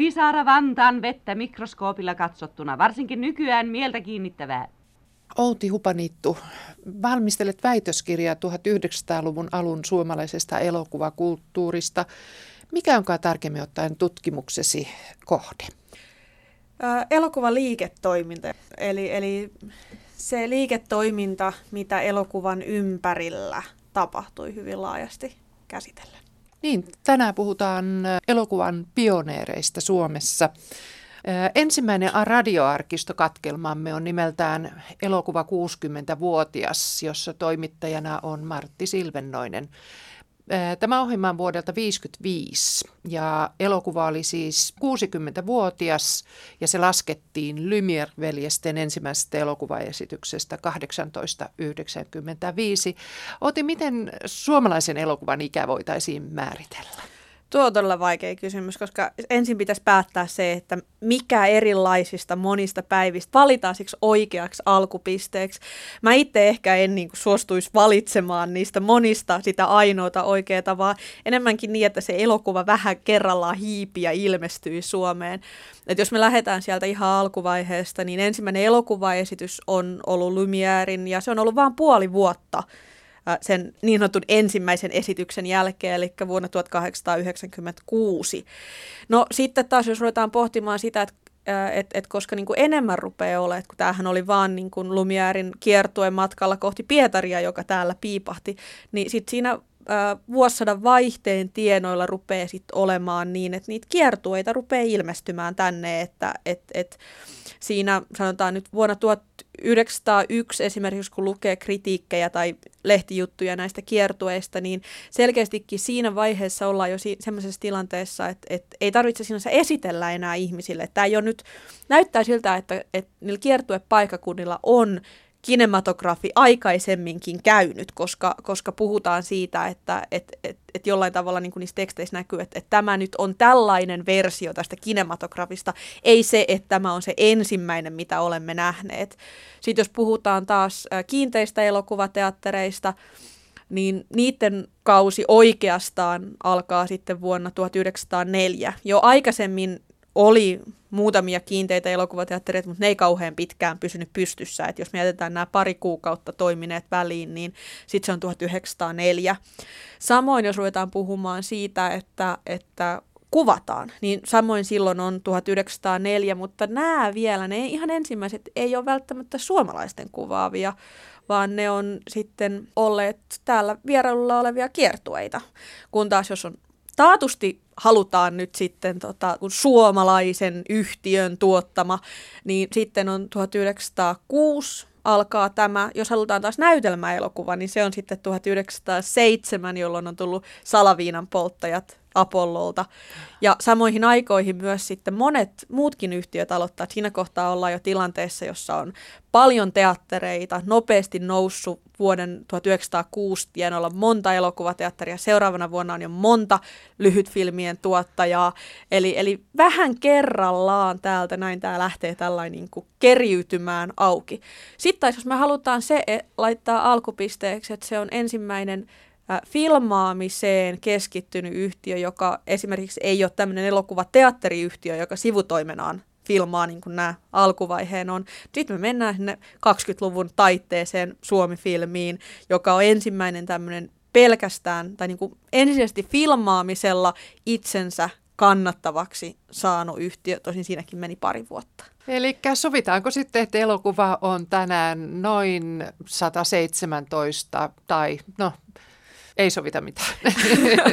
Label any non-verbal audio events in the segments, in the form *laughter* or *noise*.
Pisara Vantaan vettä mikroskoopilla katsottuna, varsinkin nykyään mieltä kiinnittävää. Outi Hupaniittu, valmistelet väitöskirjaa 1900-luvun alun suomalaisesta elokuvakulttuurista. Mikä onkaan tarkemmin ottaen tutkimuksesi kohde? Elokuvan liiketoiminta, eli, eli se liiketoiminta, mitä elokuvan ympärillä tapahtui hyvin laajasti käsitellen. Niin, tänään puhutaan elokuvan pioneereista Suomessa. Ensimmäinen radioarkistokatkelmamme on nimeltään Elokuva 60-vuotias, jossa toimittajana on Martti Silvennoinen. Tämä ohjelma on vuodelta 1955 ja elokuva oli siis 60-vuotias ja se laskettiin Lumière-veljesten ensimmäisestä elokuvaesityksestä 1895. Oti, miten suomalaisen elokuvan ikä voitaisiin määritellä? Tuo on todella vaikea kysymys, koska ensin pitäisi päättää se, että mikä erilaisista monista päivistä valitaan siksi oikeaksi alkupisteeksi. Mä itse ehkä en niin kuin, suostuisi valitsemaan niistä monista sitä ainoata oikeaa, vaan enemmänkin niin, että se elokuva vähän kerrallaan hiipi ja ilmestyy Suomeen. Et jos me lähdetään sieltä ihan alkuvaiheesta, niin ensimmäinen elokuvaesitys on ollut Lumierin ja se on ollut vain puoli vuotta – sen niin sanotun ensimmäisen esityksen jälkeen, eli vuonna 1896. No sitten taas, jos ruvetaan pohtimaan sitä, että et, et koska niin kuin enemmän rupeaa olemaan, kun tämähän oli vaan niin kuin Lumierin kiertuen matkalla kohti Pietaria, joka täällä piipahti, niin sitten siinä vuosisadan vaihteen tienoilla rupeaa sitten olemaan niin, että niitä kiertueita rupeaa ilmestymään tänne, että et, et siinä sanotaan nyt vuonna 1901 esimerkiksi, kun lukee kritiikkejä tai lehtijuttuja näistä kiertueista, niin selkeästikin siinä vaiheessa ollaan jo si- sellaisessa tilanteessa, että, että ei tarvitse sinänsä esitellä enää ihmisille. Tämä ei ole nyt, näyttää siltä, että, että niillä kiertuepaikakunnilla on kinematografi aikaisemminkin käynyt, koska, koska puhutaan siitä, että et, et, et jollain tavalla niin kuin niissä teksteissä näkyy, että, että tämä nyt on tällainen versio tästä kinematografista, ei se, että tämä on se ensimmäinen, mitä olemme nähneet. Sitten jos puhutaan taas kiinteistä elokuvateattereista, niin niiden kausi oikeastaan alkaa sitten vuonna 1904. Jo aikaisemmin oli muutamia kiinteitä elokuvateattereita, mutta ne ei kauhean pitkään pysynyt pystyssä. Et jos mietitään nämä pari kuukautta toimineet väliin, niin sitten se on 1904. Samoin jos ruvetaan puhumaan siitä, että, että kuvataan, niin samoin silloin on 1904, mutta nämä vielä, ne ihan ensimmäiset ei ole välttämättä suomalaisten kuvaavia, vaan ne on sitten olleet täällä vierailulla olevia kiertueita. Kun taas jos on taatusti halutaan nyt sitten tota, suomalaisen yhtiön tuottama, niin sitten on 1906 alkaa tämä, jos halutaan taas näytelmäelokuva, niin se on sitten 1907, jolloin on tullut Salaviinan polttajat Apollolta. Ja samoihin aikoihin myös sitten monet muutkin yhtiöt aloittaa. Siinä kohtaa ollaan jo tilanteessa, jossa on paljon teattereita, nopeasti noussut vuoden 1906 tienoilla monta elokuvateatteria. Seuraavana vuonna on jo monta lyhytfilmien tuottajaa. Eli, eli vähän kerrallaan täältä näin tämä lähtee tällainen niin kuin keriytymään auki. Sitten jos me halutaan se e, laittaa alkupisteeksi, että se on ensimmäinen filmaamiseen keskittynyt yhtiö, joka esimerkiksi ei ole tämmöinen elokuvateatteriyhtiö, joka sivutoimenaan filmaa niin kuin nämä alkuvaiheen on. Sitten me mennään sinne 20-luvun taitteeseen Suomi-filmiin, joka on ensimmäinen tämmöinen pelkästään tai niin kuin ensisijaisesti filmaamisella itsensä kannattavaksi saanut yhtiö, tosin siinäkin meni pari vuotta. Eli sovitaanko sitten, että elokuva on tänään noin 117 tai no ei sovita mitään.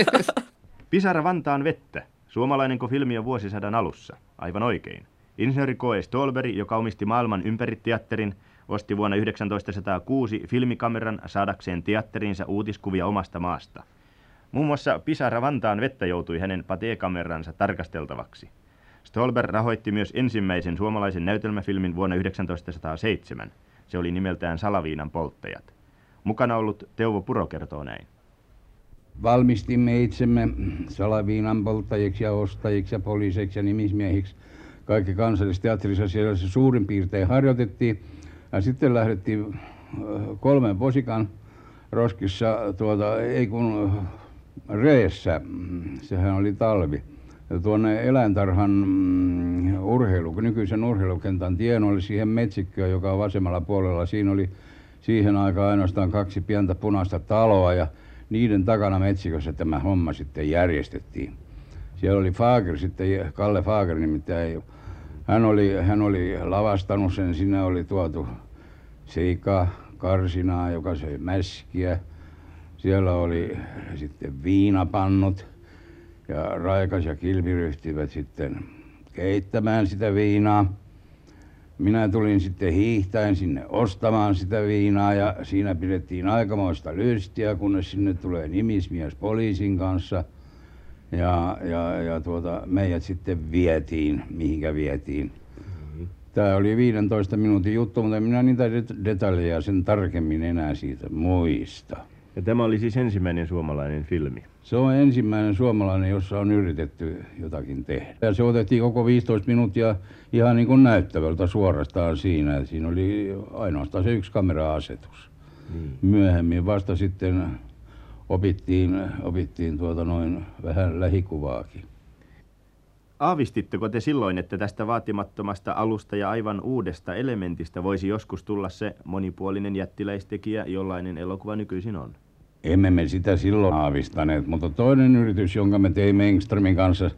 *laughs* Pisara Vantaan vettä. Suomalainenko filmi on vuosisadan alussa? Aivan oikein. Insinööri K.E. Stolberg, joka omisti maailman ympäriteatterin, osti vuonna 1906 filmikameran saadakseen teatteriinsa uutiskuvia omasta maasta. Muun muassa Pisara Vantaan vettä joutui hänen pateekameransa tarkasteltavaksi. Stolberg rahoitti myös ensimmäisen suomalaisen näytelmäfilmin vuonna 1907. Se oli nimeltään Salaviinan polttajat. Mukana ollut Teuvo Puro kertoo näin valmistimme itsemme salaviinan polttajiksi ja ostajiksi ja poliiseiksi ja nimismiehiksi. Kaikki kansallisteatterissa siellä se suurin piirtein harjoitettiin. Ja sitten lähdettiin äh, kolmen posikan roskissa, tuota, ei kun reessä, sehän oli talvi, tuonne eläintarhan mm, urheilu, nykyisen urheilukentän tienoille siihen metsikköön, joka on vasemmalla puolella. Siinä oli siihen aikaan ainoastaan kaksi pientä punaista taloa ja niiden takana metsikössä tämä homma sitten järjestettiin. Siellä oli Fager sitten, Kalle Fager nimittäin. Hän oli, hän oli lavastanut sen, sinne oli tuotu seika, karsinaa, joka söi mäskiä. Siellä oli sitten viinapannut ja Raikas ja Kilpi ryhtyivät sitten keittämään sitä viinaa. Minä tulin sitten hiihtäen sinne ostamaan sitä viinaa ja siinä pidettiin aikamoista lystiä, kunnes sinne tulee nimismies poliisin kanssa. Ja, ja, ja tuota, meidät sitten vietiin, mihinkä vietiin. Tämä oli 15 minuutin juttu, mutta minä niitä detaljeja sen tarkemmin enää siitä muista. Ja tämä oli siis ensimmäinen suomalainen filmi. Se on ensimmäinen suomalainen, jossa on yritetty jotakin tehdä. Ja se otettiin koko 15 minuuttia ihan niin kuin näyttävältä suorastaan siinä. Siinä oli ainoastaan se yksi kamera-asetus. Hmm. Myöhemmin vasta sitten opittiin, opittiin tuota noin vähän lähikuvaakin. Aavistitteko te silloin, että tästä vaatimattomasta alusta ja aivan uudesta elementistä voisi joskus tulla se monipuolinen jättiläistekijä, jollainen elokuva nykyisin on? Emme me sitä silloin aavistaneet, mutta toinen yritys, jonka me teimme Engströmin kanssa,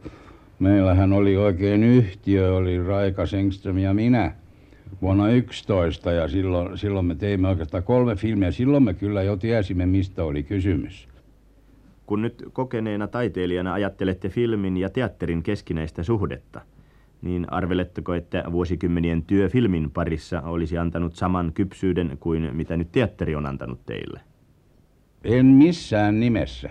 meillähän oli oikein yhtiö, oli Raika Engström ja minä vuonna 11 ja silloin, silloin me teimme oikeastaan kolme filmiä. Silloin me kyllä jo tiesimme, mistä oli kysymys. Kun nyt kokeneena taiteilijana ajattelette filmin ja teatterin keskinäistä suhdetta, niin arveletteko, että vuosikymmenien työ filmin parissa olisi antanut saman kypsyyden kuin mitä nyt teatteri on antanut teille? En missään nimessä.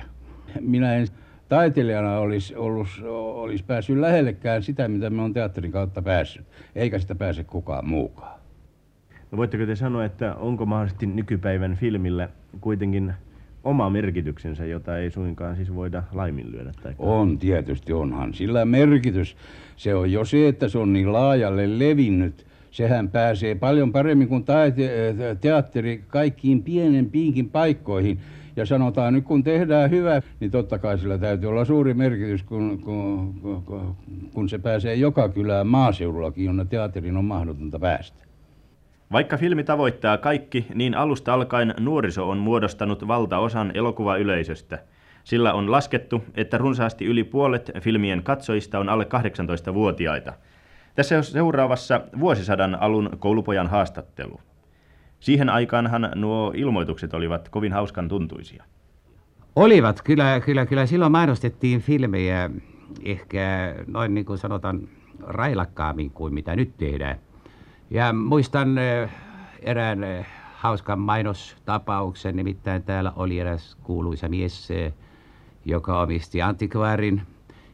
Minä en taiteilijana olisi, ollut, olisi päässyt lähellekään sitä, mitä me on teatterin kautta päässyt. Eikä sitä pääse kukaan muukaan. No voitteko te sanoa, että onko mahdollisesti nykypäivän filmille kuitenkin oma merkityksensä, jota ei suinkaan siis voida laiminlyödä? Tai... On tietysti, onhan sillä merkitys. Se on jo se, että se on niin laajalle levinnyt. Sehän pääsee paljon paremmin kuin taite- teatteri kaikkiin pienempiinkin paikkoihin. Ja sanotaan nyt kun tehdään hyvä, niin totta kai sillä täytyy olla suuri merkitys, kun, kun, kun, kun se pääsee joka kylään maaseudullakin, jonne teatterin on mahdotonta päästä. Vaikka filmi tavoittaa kaikki, niin alusta alkaen nuoriso on muodostanut valtaosan elokuvayleisöstä. Sillä on laskettu, että runsaasti yli puolet filmien katsojista on alle 18-vuotiaita. Tässä on seuraavassa vuosisadan alun koulupojan haastattelu. Siihen aikaanhan nuo ilmoitukset olivat kovin hauskan tuntuisia. Olivat, kyllä, kyllä, kyllä. Silloin mainostettiin filmejä ehkä noin niin kuin sanotaan railakkaammin kuin mitä nyt tehdään. Ja muistan erään hauskan mainostapauksen, nimittäin täällä oli eräs kuuluisa mies, joka omisti antikvaarin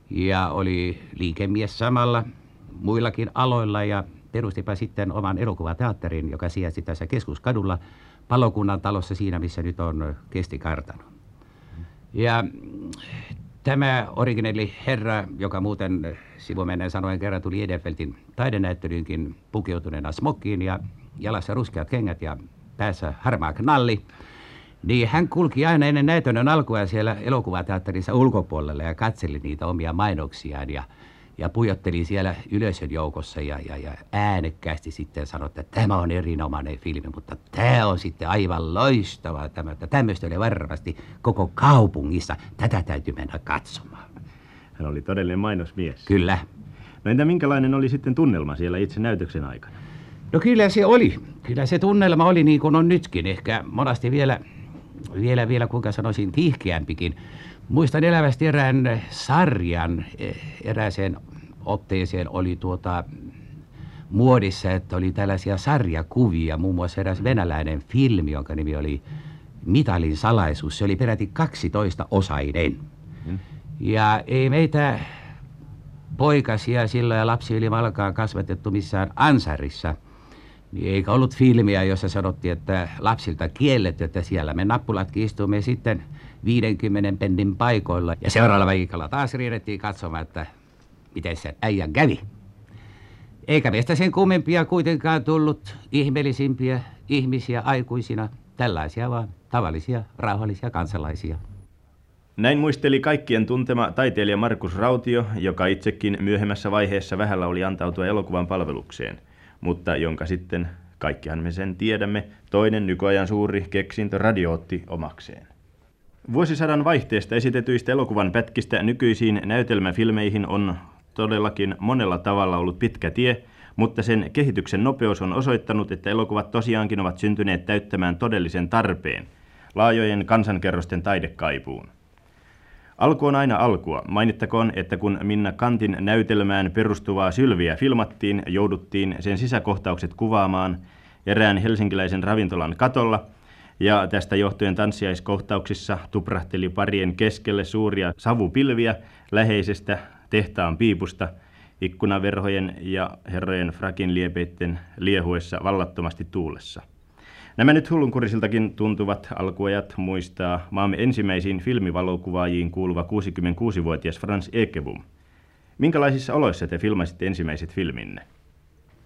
ja oli liikemies samalla muillakin aloilla ja perustipa sitten oman elokuvateatterin, joka sijaitsi tässä keskuskadulla palokunnan talossa siinä, missä nyt on kestikartano. Ja tämä originelli herra, joka muuten sivumennen sanoen kerran tuli Edenfeltin taidenäyttelyynkin pukeutuneena smokkiin ja jalassa ruskeat kengät ja päässä harmaa knalli, niin hän kulki aina ennen näytönnön alkua siellä elokuvateatterissa ulkopuolella ja katseli niitä omia mainoksiaan ja ja pujotteli siellä yleisön joukossa ja, ja, ja äänekkäästi sitten sanoi, että tämä on erinomainen filmi, mutta tämä on sitten aivan loistava, tämä, että tämmöistä oli varmasti koko kaupungissa. Tätä täytyy mennä katsomaan. Hän oli todellinen mainosmies. Kyllä. No entä minkälainen oli sitten tunnelma siellä itse näytöksen aikana? No kyllä se oli. Kyllä se tunnelma oli niin kuin on nytkin. Ehkä monasti vielä, vielä, vielä kuinka sanoisin, kiihkeämpikin. Muistan elävästi erään sarjan, e, erääseen otteeseen oli tuota muodissa, että oli tällaisia sarjakuvia, muun muassa eräs venäläinen filmi, jonka nimi oli Mitalin salaisuus. Se oli peräti 12 osainen. Hmm. Ja ei meitä poikasia silloin ja lapsi yli malkaan kasvatettu missään ansarissa – niin eikä ollut filmiä, jossa sanottiin, että lapsilta kielletty, että siellä me nappulat istumme sitten 50 pennin paikoilla. Ja seuraavalla viikolla taas riidettiin katsomaan, että miten se äijän kävi. Eikä meistä sen kummempia kuitenkaan tullut ihmeellisimpiä ihmisiä aikuisina, tällaisia vaan tavallisia, rauhallisia kansalaisia. Näin muisteli kaikkien tuntema taiteilija Markus Rautio, joka itsekin myöhemmässä vaiheessa vähällä oli antautua elokuvan palvelukseen, mutta jonka sitten, kaikkihan me sen tiedämme, toinen nykyajan suuri keksintö radio otti omakseen. Vuosisadan vaihteesta esitetyistä elokuvan pätkistä nykyisiin näytelmäfilmeihin on todellakin monella tavalla ollut pitkä tie, mutta sen kehityksen nopeus on osoittanut, että elokuvat tosiaankin ovat syntyneet täyttämään todellisen tarpeen, laajojen kansankerrosten taidekaipuun. Alku on aina alkua. Mainittakoon, että kun Minna Kantin näytelmään perustuvaa Sylviä filmattiin, jouduttiin sen sisäkohtaukset kuvaamaan erään helsinkiläisen ravintolan katolla, ja tästä johtuen tanssiaiskohtauksissa tuprahteli parien keskelle suuria savupilviä läheisestä tehtaan piipusta ikkunaverhojen ja herrojen frakin liepeitten liehuessa vallattomasti tuulessa. Nämä nyt hullunkurisiltakin tuntuvat alkuajat muistaa maamme ensimmäisiin filmivalokuvaajiin kuuluva 66-vuotias Frans Ekebum. Minkälaisissa oloissa te filmasitte ensimmäiset filminne?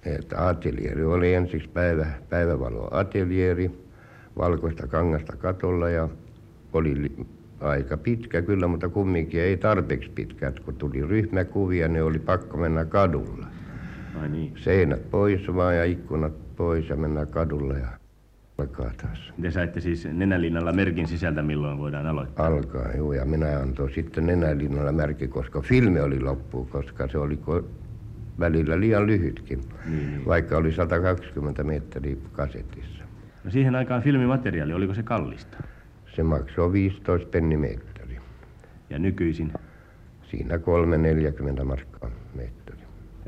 Että atelieri oli ensiksi päivä, päivävalo atelieri, valkoista kangasta katolla ja oli aika pitkä kyllä, mutta kumminkin ei tarpeeksi pitkä. Kun tuli ryhmäkuvia, ne oli pakko mennä kadulla. Ai niin. Seinät pois vaan ja ikkunat pois ja mennä kadulla ja alkaa taas. Te saitte siis nenälinnalla merkin sisältä, milloin voidaan aloittaa? Alkaa, joo, ja minä antoin sitten nenälinnalla märki, koska filmi oli loppu, koska se oli ko- välillä liian lyhytkin, Niin, niin. vaikka oli 120 metriä kasetissa. No siihen aikaan filmimateriaali, oliko se kallista? Se maksoi 15 pennimettari. Ja nykyisin? Siinä 3,40 markkaa mettari.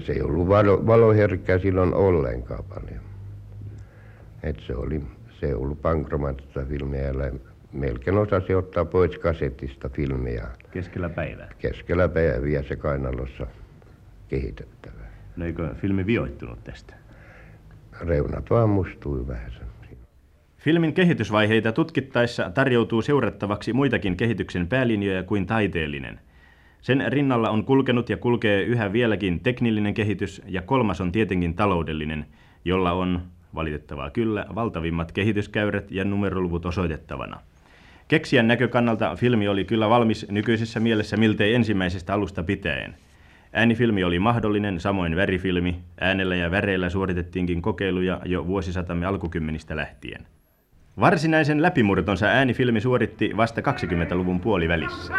Se ei ollut valo, valoherkkää silloin ollenkaan paljon. Et se oli, se ei ollut pankromaattista filmiä, melkein osasi ottaa pois kasetista filmiä Keskellä päivää. keskellä päiviä se kainalossa kehitettävää. No eikö filmi vioittunut tästä? Reunat vaan mustui vähän. Filmin kehitysvaiheita tutkittaessa tarjoutuu seurattavaksi muitakin kehityksen päälinjoja kuin taiteellinen. Sen rinnalla on kulkenut ja kulkee yhä vieläkin teknillinen kehitys ja kolmas on tietenkin taloudellinen, jolla on, valitettavaa kyllä, valtavimmat kehityskäyrät ja numeroluvut osoitettavana. Keksijän näkökannalta filmi oli kyllä valmis nykyisessä mielessä miltei ensimmäisestä alusta pitäen. Äänifilmi oli mahdollinen, samoin värifilmi. Äänellä ja väreillä suoritettiinkin kokeiluja jo vuosisatamme alkukymmenistä lähtien. Varsinaisen läpimurtonsa äänifilmi suoritti vasta 20-luvun puolivälissä.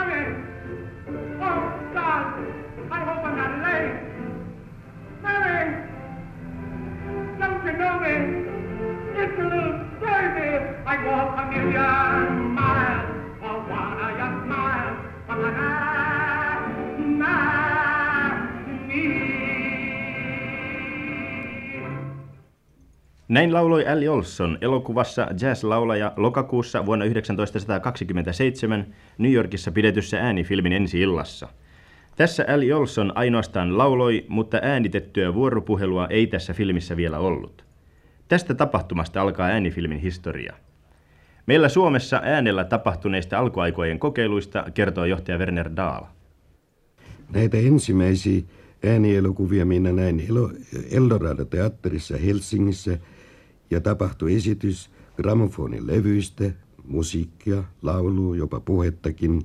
Näin lauloi Allie Olson elokuvassa jazz-laulaja lokakuussa vuonna 1927 New Yorkissa pidetyssä äänifilmin ensi-illassa. Tässä Allie Olson ainoastaan lauloi, mutta äänitettyä vuoropuhelua ei tässä filmissä vielä ollut. Tästä tapahtumasta alkaa äänifilmin historia. Meillä Suomessa äänellä tapahtuneista alkuaikojen kokeiluista kertoo johtaja Werner Dahl. Näitä ensimmäisiä äänielokuvia minä näin Eldorado-teatterissa Helsingissä ja tapahtui esitys gramofonin levyistä, musiikkia, laulua, jopa puhettakin.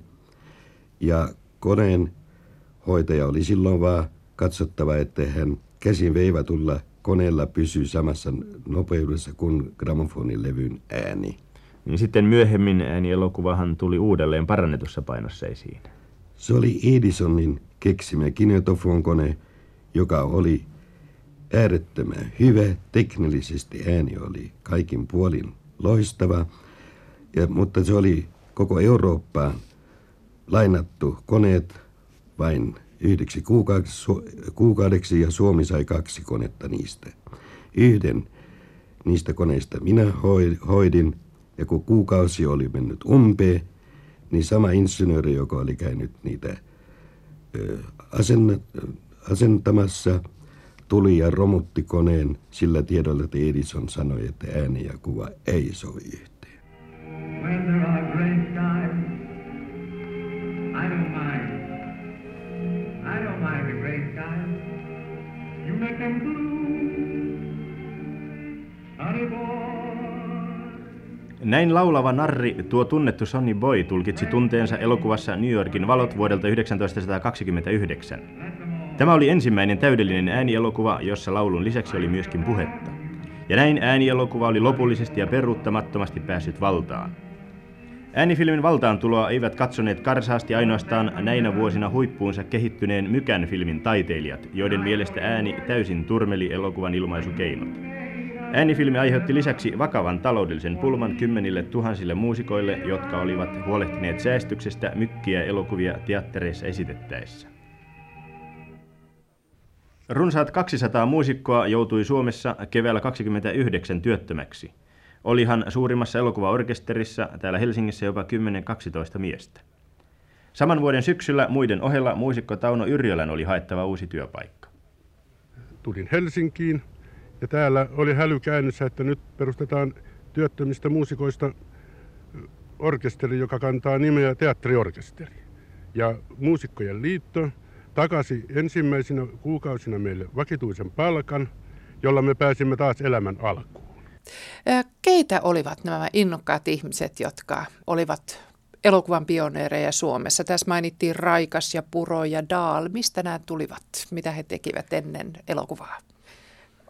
Ja koneen hoitaja oli silloin vaan katsottava, että hän käsin veivatulla koneella pysyy samassa nopeudessa kuin gramofonin levyn ääni. Niin sitten myöhemmin äänielokuvahan tuli uudelleen parannetussa painossa esiin. Se oli Edisonin keksimä kinetofonkone, joka oli äärettömän hyvä. Teknillisesti ääni oli kaikin puolin loistava, ja, mutta se oli koko Eurooppaan lainattu koneet vain yhdeksi kuukaudeksi, ja Suomi sai kaksi konetta niistä. Yhden niistä koneista minä hoidin ja kun kuukausi oli mennyt umpeen, niin sama insinööri, joka oli käynyt niitä asentamassa, tuli ja romutti koneen sillä tiedolla, että Edison sanoi, että ääni ja kuva ei sovi yhteen. When there are gray skies, I don't mind. I don't mind the gray skies. You make them blue, honey boy. Näin laulava narri tuo tunnettu Sonny Boy tulkitsi tunteensa elokuvassa New Yorkin valot vuodelta 1929. Tämä oli ensimmäinen täydellinen äänielokuva, jossa laulun lisäksi oli myöskin puhetta. Ja näin äänielokuva oli lopullisesti ja peruuttamattomasti päässyt valtaan. Äänifilmin valtaantuloa eivät katsoneet karsaasti ainoastaan näinä vuosina huippuunsa kehittyneen Mykän filmin taiteilijat, joiden mielestä ääni täysin turmeli elokuvan ilmaisukeinot. Äänifilmi aiheutti lisäksi vakavan taloudellisen pulman kymmenille tuhansille muusikoille, jotka olivat huolehtineet säästyksestä mykkiä elokuvia teattereissa esitettäessä. Runsaat 200 muusikkoa joutui Suomessa keväällä 29 työttömäksi. Olihan suurimmassa elokuvaorkesterissa täällä Helsingissä jopa 10-12 miestä. Saman vuoden syksyllä muiden ohella muusikko Tauno Yrjölän oli haettava uusi työpaikka. Tulin Helsinkiin ja täällä oli häly käynnissä, että nyt perustetaan työttömistä muusikoista orkesteri, joka kantaa nimeä teatteriorkesteri. Ja Muusikkojen liitto takasi ensimmäisenä kuukausina meille vakituisen palkan, jolla me pääsimme taas elämän alkuun. Keitä olivat nämä innokkaat ihmiset, jotka olivat elokuvan pioneereja Suomessa? Tässä mainittiin Raikas ja Puro ja Daal. Mistä nämä tulivat? Mitä he tekivät ennen elokuvaa?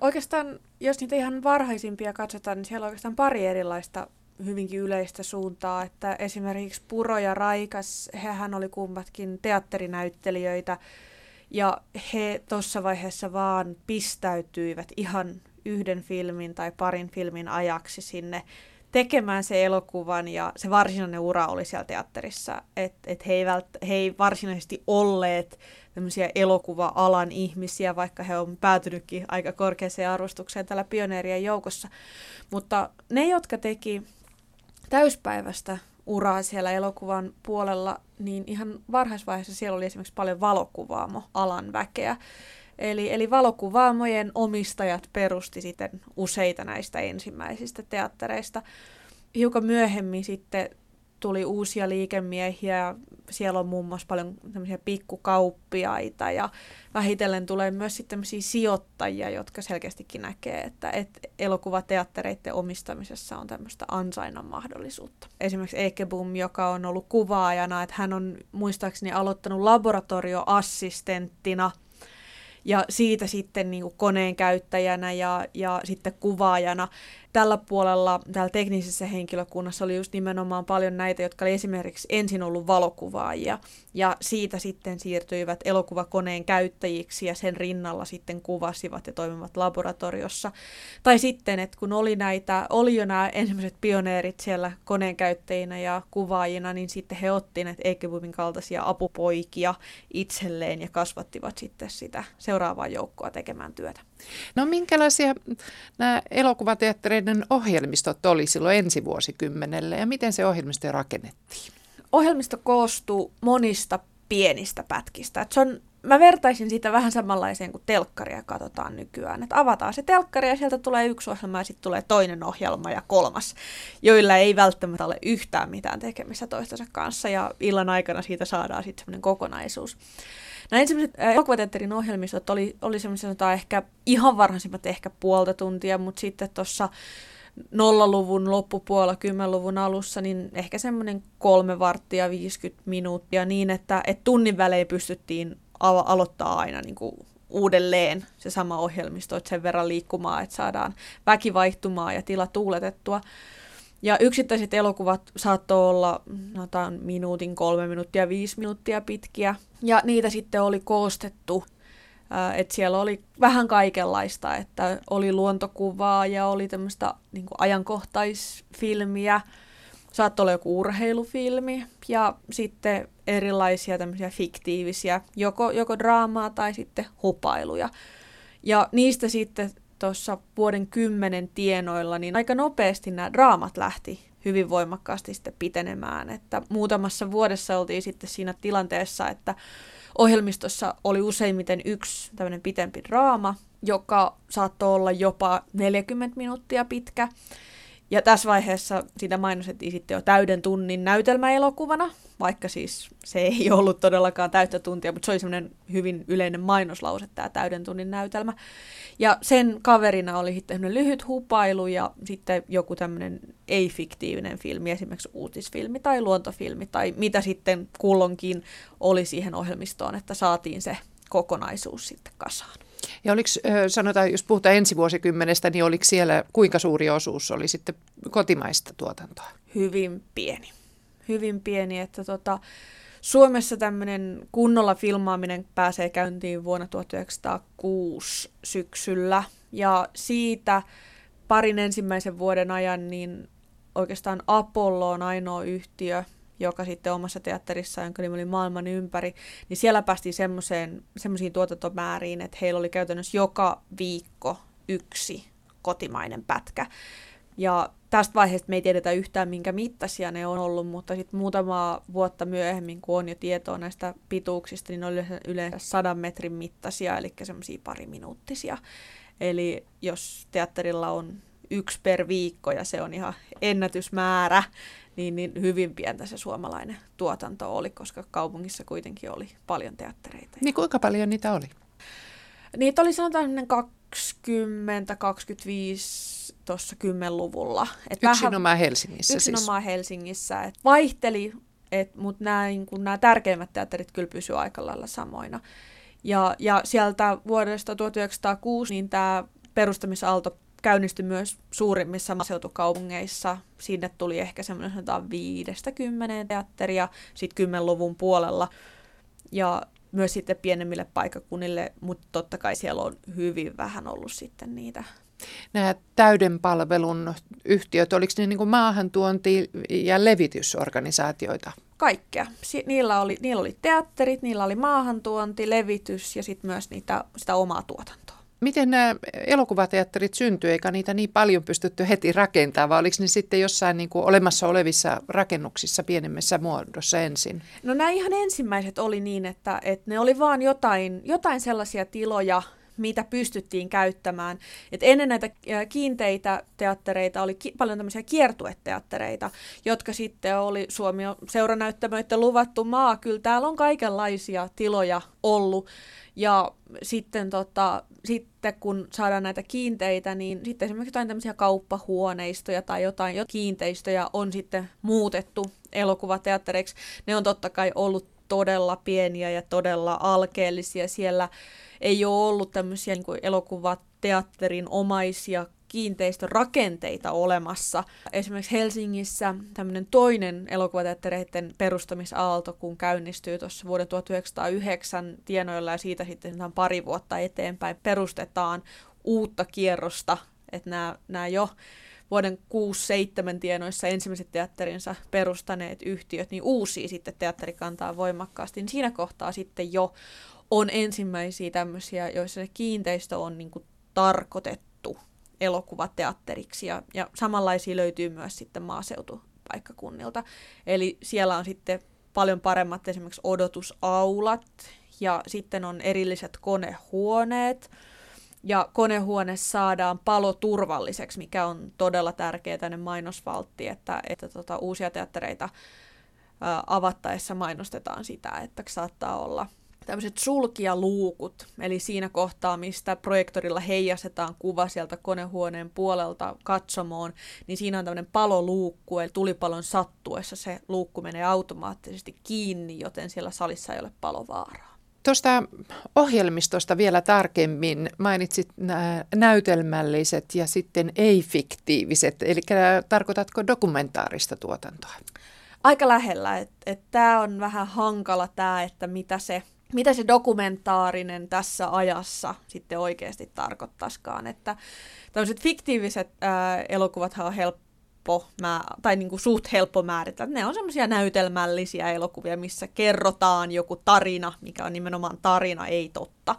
Oikeastaan, jos niitä ihan varhaisimpia katsotaan, niin siellä on oikeastaan pari erilaista hyvinkin yleistä suuntaa, että esimerkiksi Puro ja Raikas, hehän oli kummatkin teatterinäyttelijöitä, ja he tuossa vaiheessa vaan pistäytyivät ihan yhden filmin tai parin filmin ajaksi sinne tekemään se elokuvan ja se varsinainen ura oli siellä teatterissa. Että et he, vält- he ei varsinaisesti olleet tämmöisiä elokuva-alan ihmisiä, vaikka he on päätynytkin aika korkeaseen arvostukseen tällä pioneerien joukossa. Mutta ne, jotka teki täyspäivästä uraa siellä elokuvan puolella, niin ihan varhaisvaiheessa siellä oli esimerkiksi paljon valokuvaamo-alan väkeä. Eli, eli valokuvaamojen omistajat perusti sitten useita näistä ensimmäisistä teattereista. Hiukan myöhemmin sitten tuli uusia liikemiehiä, siellä on muun muassa paljon tämmöisiä pikkukauppiaita ja vähitellen tulee myös sitten sijoittajia, jotka selkeästikin näkee, että, että elokuvateattereiden omistamisessa on tämmöistä ansainnan mahdollisuutta. Esimerkiksi Ekebum, joka on ollut kuvaajana, että hän on muistaakseni aloittanut laboratorioassistenttina – ja siitä sitten niin koneen käyttäjänä ja, ja sitten kuvaajana tällä puolella, täällä teknisessä henkilökunnassa oli just nimenomaan paljon näitä, jotka oli esimerkiksi ensin ollut valokuvaajia ja siitä sitten siirtyivät elokuvakoneen käyttäjiksi ja sen rinnalla sitten kuvasivat ja toimivat laboratoriossa. Tai sitten, että kun oli näitä, oli jo nämä ensimmäiset pioneerit siellä koneen käyttäjinä ja kuvaajina, niin sitten he otti näitä Eikebumin kaltaisia apupoikia itselleen ja kasvattivat sitten sitä seuraavaa joukkoa tekemään työtä. No minkälaisia nämä elokuvateattereiden ohjelmistot oli silloin ensi vuosikymmenelle ja miten se ohjelmisto rakennettiin? Ohjelmisto koostuu monista pienistä pätkistä. Et se on, mä vertaisin sitä vähän samanlaiseen kuin telkkaria katsotaan nykyään. Et avataan se telkkari ja sieltä tulee yksi ohjelma ja sitten tulee toinen ohjelma ja kolmas, joilla ei välttämättä ole yhtään mitään tekemistä toistensa kanssa ja illan aikana siitä saadaan sitten semmoinen kokonaisuus. Nämä ensimmäiset elokuvateatterin ohjelmistot oli, oli semmoisia ehkä ihan varhaisimmat ehkä puolta tuntia, mutta sitten tuossa nollaluvun loppupuolella, kymmenluvun alussa, niin ehkä semmoinen kolme varttia 50 minuuttia niin, että, että tunnin välein pystyttiin alo- aloittaa aina niin kuin uudelleen se sama ohjelmisto, että sen verran liikkumaan, että saadaan väki vaihtumaan ja tila tuuletettua. Ja yksittäiset elokuvat saattoi olla no, minuutin, kolme minuuttia, viisi minuuttia pitkiä. Ja niitä sitten oli koostettu, että siellä oli vähän kaikenlaista, että oli luontokuvaa ja oli tämmöistä niin ajankohtaisfilmiä, saattoi olla joku urheilufilmi ja sitten erilaisia tämmöisiä fiktiivisiä, joko, joko draamaa tai sitten hupailuja. Ja niistä sitten tuossa vuoden kymmenen tienoilla, niin aika nopeasti nämä draamat lähti hyvin voimakkaasti sitten pitenemään. Että muutamassa vuodessa oltiin sitten siinä tilanteessa, että ohjelmistossa oli useimmiten yksi tämmöinen pitempi draama, joka saattoi olla jopa 40 minuuttia pitkä. Ja tässä vaiheessa sitä mainostettiin sitten jo täyden tunnin näytelmäelokuvana, vaikka siis se ei *laughs* ollut todellakaan täyttä tuntia, mutta se oli semmoinen hyvin yleinen mainoslause, tämä täyden tunnin näytelmä. Ja sen kaverina oli sitten lyhyt hupailu ja sitten joku tämmöinen ei-fiktiivinen filmi, esimerkiksi uutisfilmi tai luontofilmi tai mitä sitten kullonkin oli siihen ohjelmistoon, että saatiin se kokonaisuus sitten kasaan. Ja oliko, sanotaan, jos puhutaan ensi vuosikymmenestä, niin oliko siellä, kuinka suuri osuus oli sitten kotimaista tuotantoa? Hyvin pieni. Hyvin pieni, että tota, Suomessa tämmöinen kunnolla filmaaminen pääsee käyntiin vuonna 1906 syksyllä. Ja siitä parin ensimmäisen vuoden ajan niin oikeastaan Apollo on ainoa yhtiö, joka sitten omassa teatterissa, jonka nimi oli Maailman ympäri, niin siellä päästiin semmoisiin tuotantomääriin, että heillä oli käytännössä joka viikko yksi kotimainen pätkä. Ja tästä vaiheesta me ei tiedetä yhtään, minkä mittaisia ne on ollut, mutta sitten muutama vuotta myöhemmin, kun on jo tietoa näistä pituuksista, niin ne oli yleensä sadan metrin mittaisia, eli semmoisia pariminuuttisia. Eli jos teatterilla on yksi per viikko ja se on ihan ennätysmäärä, niin, niin hyvin pientä se suomalainen tuotanto oli, koska kaupungissa kuitenkin oli paljon teattereita. Niin kuinka paljon niitä oli? Niitä oli sanotaan 20-25 tuossa 10-luvulla. Et yksinomaan vähän, Helsingissä siis? Yksinomaan siis. Helsingissä. Et vaihteli, et, mutta nämä niin tärkeimmät teatterit kyllä pysyivät aika lailla samoina. Ja, ja sieltä vuodesta 1906 niin tämä perustamisaalto käynnistyi myös suurimmissa maaseutukaupungeissa. Sinne tuli ehkä semmoinen viidestä kymmeneen teatteria sitten 10-luvun puolella. Ja myös sitten pienemmille paikakunnille, mutta totta kai siellä on hyvin vähän ollut sitten niitä nämä täyden palvelun yhtiöt, oliko ne niin kuin maahantuonti- ja levitysorganisaatioita? Kaikkea. Si- niillä, oli, niillä oli teatterit, niillä oli maahantuonti, levitys ja sitten myös niitä, sitä omaa tuotantoa. Miten nämä elokuvateatterit syntyi, eikä niitä niin paljon pystytty heti rakentamaan, vai oliko ne sitten jossain niin kuin olemassa olevissa rakennuksissa pienemmässä muodossa ensin? No nämä ihan ensimmäiset oli niin, että, että ne oli vaan jotain, jotain sellaisia tiloja, mitä pystyttiin käyttämään. Et ennen näitä kiinteitä teattereita oli ki- paljon tämmöisiä kiertueteattereita, jotka sitten oli Suomi seuranäyttämöiden luvattu maa. Kyllä täällä on kaikenlaisia tiloja ollut. Ja sitten, tota, sitten kun saadaan näitä kiinteitä, niin sitten esimerkiksi jotain tämmöisiä kauppahuoneistoja tai jotain jo kiinteistöjä on sitten muutettu elokuvateattereiksi. Ne on totta kai ollut todella pieniä ja todella alkeellisia. Siellä ei ole ollut tämmöisiä niin elokuvateatterin omaisia kiinteistörakenteita olemassa. Esimerkiksi Helsingissä tämmöinen toinen elokuvateattereiden perustamisaalto, kun käynnistyy tuossa vuoden 1909 tienoilla ja siitä sitten pari vuotta eteenpäin perustetaan uutta kierrosta, että nämä, nämä jo vuoden 6-7 tienoissa ensimmäiset teatterinsa perustaneet yhtiöt, niin uusia sitten teatterikantaa voimakkaasti, niin siinä kohtaa sitten jo on ensimmäisiä tämmöisiä, joissa se kiinteistö on niin tarkoitettu elokuvateatteriksi ja, ja samanlaisia löytyy myös sitten maaseutupaikkakunnilta. Eli siellä on sitten paljon paremmat esimerkiksi odotusaulat ja sitten on erilliset konehuoneet, ja konehuone saadaan paloturvalliseksi, mikä on todella tärkeä tänne mainosvaltti, että, että tota, uusia teattereita ää, avattaessa mainostetaan sitä, että saattaa olla tämmöiset sulkijaluukut, eli siinä kohtaa, mistä projektorilla heijastetaan kuva sieltä konehuoneen puolelta katsomoon, niin siinä on tämmöinen paloluukku, eli tulipalon sattuessa se luukku menee automaattisesti kiinni, joten siellä salissa ei ole palovaaraa. Tuosta ohjelmistosta vielä tarkemmin mainitsit nämä näytelmälliset ja sitten ei-fiktiiviset, eli tarkoitatko dokumentaarista tuotantoa? Aika lähellä, että et, tämä on vähän hankala tämä, että mitä se mitä se dokumentaarinen tässä ajassa sitten oikeasti tarkoittaisikaan. Että tämmöiset fiktiiviset ää, elokuvathan on helppo, mä, tai niin kuin suht helppo määritellä. Ne on semmoisia näytelmällisiä elokuvia, missä kerrotaan joku tarina, mikä on nimenomaan tarina, ei totta.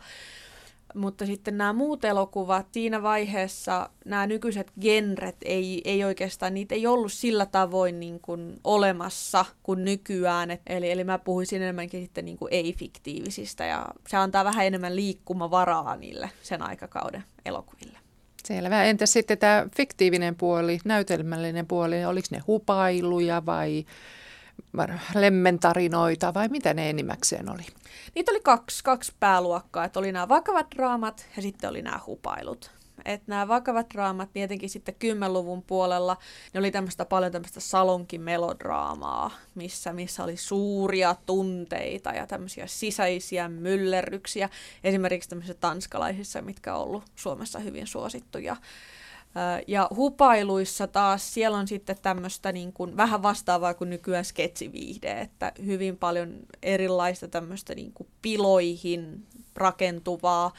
Mutta sitten nämä muut elokuvat, siinä vaiheessa nämä nykyiset genret ei, ei oikeastaan, niitä ei ollut sillä tavoin niin kuin olemassa kuin nykyään. Et, eli, eli mä puhuisin enemmänkin sitten niin kuin ei-fiktiivisistä ja se antaa vähän enemmän liikkumavaraa niille sen aikakauden elokuville. Selvä. Entä sitten tämä fiktiivinen puoli, näytelmällinen puoli, oliko ne hupailuja vai lemmentarinoita vai mitä ne enimmäkseen oli? Niitä oli kaksi, kaksi pääluokkaa, että oli nämä vakavat draamat ja sitten oli nämä hupailut. Että nämä vakavat draamat, niin etenkin sitten 10-luvun puolella, ne oli tämmöistä paljon tämmöistä salonkin melodraamaa, missä, missä oli suuria tunteita ja tämmöisiä sisäisiä myllerryksiä. Esimerkiksi tämmöisissä tanskalaisissa, mitkä on ollut Suomessa hyvin suosittuja. Ja hupailuissa taas siellä on sitten tämmöistä niin kuin, vähän vastaavaa kuin nykyään sketsiviihde, että hyvin paljon erilaista tämmöistä niin kuin piloihin rakentuvaa,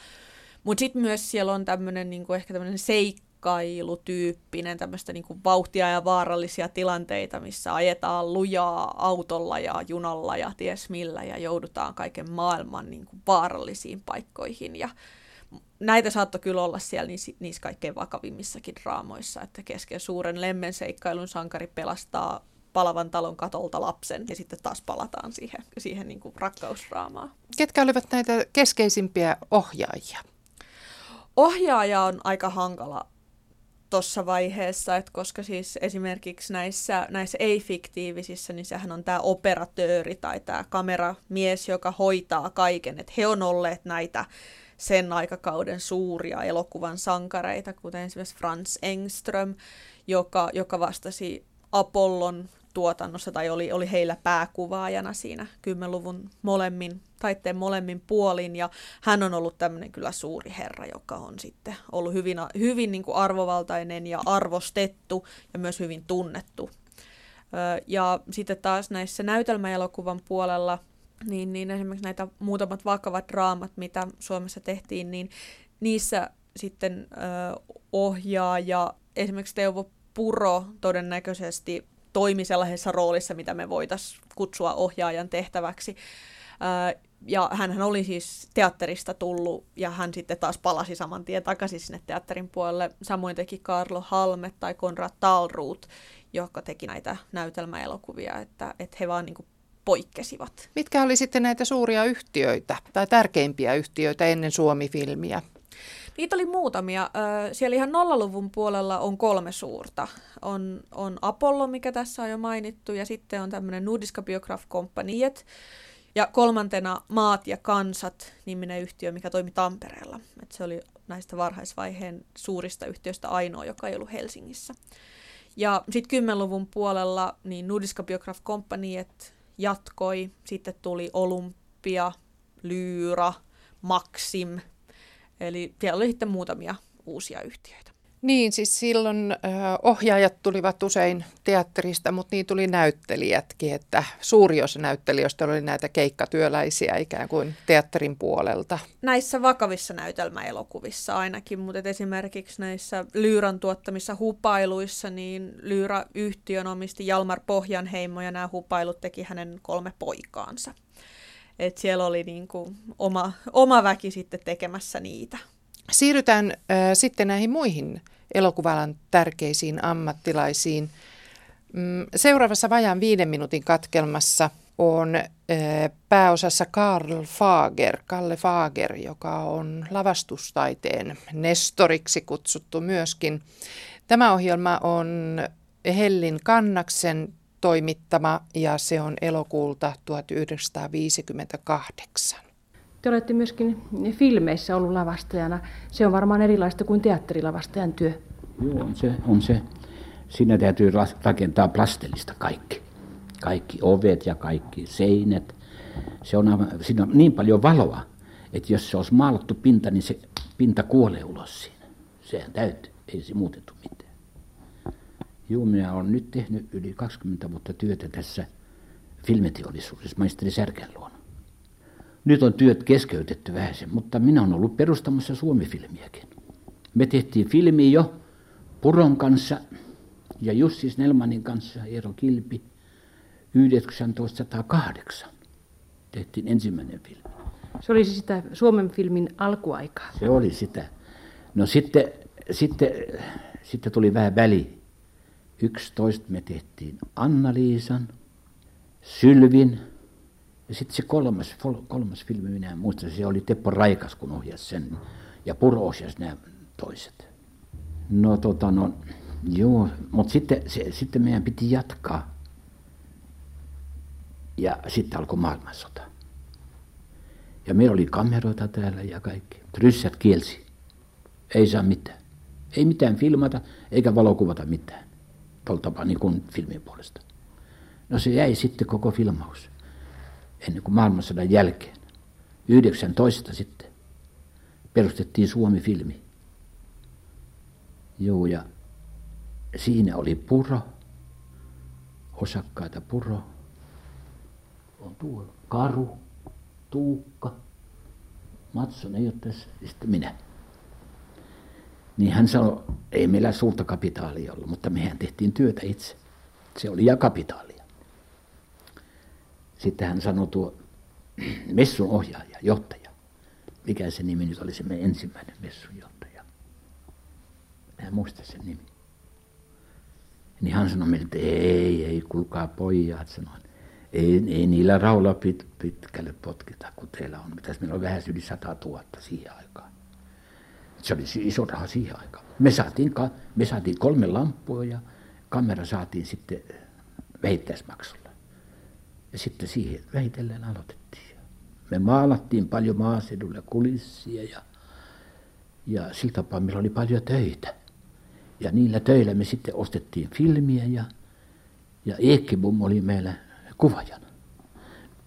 mutta sitten myös siellä on tämmöinen niin kuin ehkä tämmöinen seikkailutyyppinen, tämmöistä niin kuin vauhtia ja vaarallisia tilanteita, missä ajetaan lujaa autolla ja junalla ja ties millä ja joudutaan kaiken maailman niin kuin vaarallisiin paikkoihin ja näitä saattoi kyllä olla siellä niissä, niissä kaikkein vakavimmissakin draamoissa, että kesken suuren lemmenseikkailun sankari pelastaa palavan talon katolta lapsen ja sitten taas palataan siihen, siihen niin kuin rakkausdraamaan. Ketkä olivat näitä keskeisimpiä ohjaajia? Ohjaaja on aika hankala tuossa vaiheessa, että koska siis esimerkiksi näissä, näissä ei-fiktiivisissä, niin sehän on tämä operatööri tai tämä kameramies, joka hoitaa kaiken, että he on olleet näitä sen aikakauden suuria elokuvan sankareita, kuten esimerkiksi Franz Engström, joka, joka vastasi Apollon tuotannossa tai oli, oli heillä pääkuvaajana siinä 10-luvun molemmin, taitteen molemmin puolin ja hän on ollut tämmöinen kyllä suuri herra, joka on sitten ollut hyvin, hyvin niin kuin arvovaltainen ja arvostettu ja myös hyvin tunnettu. Ja sitten taas näissä näytelmäelokuvan puolella – niin, niin esimerkiksi näitä muutamat vakavat draamat, mitä Suomessa tehtiin, niin niissä sitten ö, ohjaaja, esimerkiksi Teuvo Puro todennäköisesti toimi sellaisessa roolissa, mitä me voitaisiin kutsua ohjaajan tehtäväksi. Ö, ja hän oli siis teatterista tullut ja hän sitten taas palasi saman tien takaisin sinne teatterin puolelle. Samoin teki Karlo Halme tai Konrad Talruut, joka teki näitä näytelmäelokuvia, että, että he vaan niin poikkesivat. Mitkä oli sitten näitä suuria yhtiöitä tai tärkeimpiä yhtiöitä ennen Suomi-filmiä? Niitä oli muutamia. Siellä ihan nollaluvun puolella on kolme suurta. On, on Apollo, mikä tässä on jo mainittu, ja sitten on tämmöinen Nudiska Biograph Companyet, ja kolmantena Maat ja kansat niminen yhtiö, mikä toimi Tampereella. Et se oli näistä varhaisvaiheen suurista yhtiöistä ainoa, joka ei ollut Helsingissä. Ja sitten 10-luvun puolella niin Nudiska Biograph Companyet jatkoi. Sitten tuli Olympia, Lyyra, Maxim. Eli siellä oli sitten muutamia uusia yhtiöitä. Niin, siis silloin ohjaajat tulivat usein teatterista, mutta niin tuli näyttelijätkin, että suuri osa näyttelijöistä oli näitä keikkatyöläisiä ikään kuin teatterin puolelta. Näissä vakavissa näytelmäelokuvissa ainakin, mutta esimerkiksi näissä Lyyran tuottamissa hupailuissa, niin Lyyra-yhtiön omisti Jalmar Pohjanheimo ja nämä hupailut teki hänen kolme poikaansa. Et siellä oli niin kuin oma, oma väki sitten tekemässä niitä. Siirrytään äh, sitten näihin muihin elokuvalan tärkeisiin ammattilaisiin. Mm, seuraavassa vajaan viiden minuutin katkelmassa on äh, pääosassa Karl Fager, Kalle Fager, joka on lavastustaiteen nestoriksi kutsuttu myöskin. Tämä ohjelma on Hellin Kannaksen toimittama ja se on elokuulta 1958. Te olette myöskin filmeissä ollut lavastajana. Se on varmaan erilaista kuin teatterilavastajan työ. Joo, on se. On se. Siinä täytyy rakentaa plastelista kaikki. Kaikki ovet ja kaikki seinät. Se on, siinä on niin paljon valoa, että jos se olisi maalattu pinta, niin se pinta kuolee ulos siinä. Sehän täytyy, ei se muutettu mitään. Joo, minä olen nyt tehnyt yli 20 vuotta työtä tässä filmiteollisuudessa maisteri Särkän luona. Nyt on työt keskeytetty vähän, mutta minä olen ollut perustamassa Suomi-filmiäkin. Me tehtiin filmi jo Puron kanssa ja Jussi Snellmanin kanssa, Eero Kilpi, 1908 tehtiin ensimmäinen filmi. Se oli sitä Suomen filmin alkuaikaa. Se oli sitä. No sitten, sitten, sitten tuli vähän väli. 11 me tehtiin Anna-Liisan, Sylvin, ja sitten se kolmas, kolmas filmi, minä muistan, se oli Teppo Raikas, kun ohjasi sen. Ja Puro ohjasi nämä toiset. No tota no, joo, mutta sitten, se, sitten meidän piti jatkaa. Ja sitten alkoi maailmansota. Ja meillä oli kameroita täällä ja kaikki. Ryssät kielsi. Ei saa mitään. Ei mitään filmata eikä valokuvata mitään. Tuolla niin kuin filmin puolesta. No se jäi sitten koko filmaus. Ennen kuin maailmansodan jälkeen. 19 sitten perustettiin Suomi-filmi. Joo, ja siinä oli puro, osakkaita puro, on tuolla Karu, Tuukka, Matson ei ole tässä, ja sitten minä. Niin hän sanoi, ei meillä suurta kapitaalia ollut, mutta mehän tehtiin työtä itse. Se oli ja kapitaalia. Sitten hän sanoi tuo messun ohjaaja, johtaja. Mikä se nimi nyt oli se meidän ensimmäinen messun johtaja? En muista sen nimi. Niin hän sanoi meille, että ei, ei, kuulkaa pojat, sanoin. Ei, ei niillä raula pit, pitkälle potkita, kun teillä on. Mitäs meillä on vähän yli 100 000 siihen aikaan. Se oli iso raha siihen aikaan. Me saatiin, me saatiin kolme lampua ja kamera saatiin sitten vähittäismaksulla. Ja sitten siihen vähitellen aloitettiin. Me maalattiin paljon maaseudulle kulissia ja, ja sillä tapaa meillä oli paljon töitä. Ja niillä töillä me sitten ostettiin filmiä ja, ja Ekebum oli meillä kuvajana.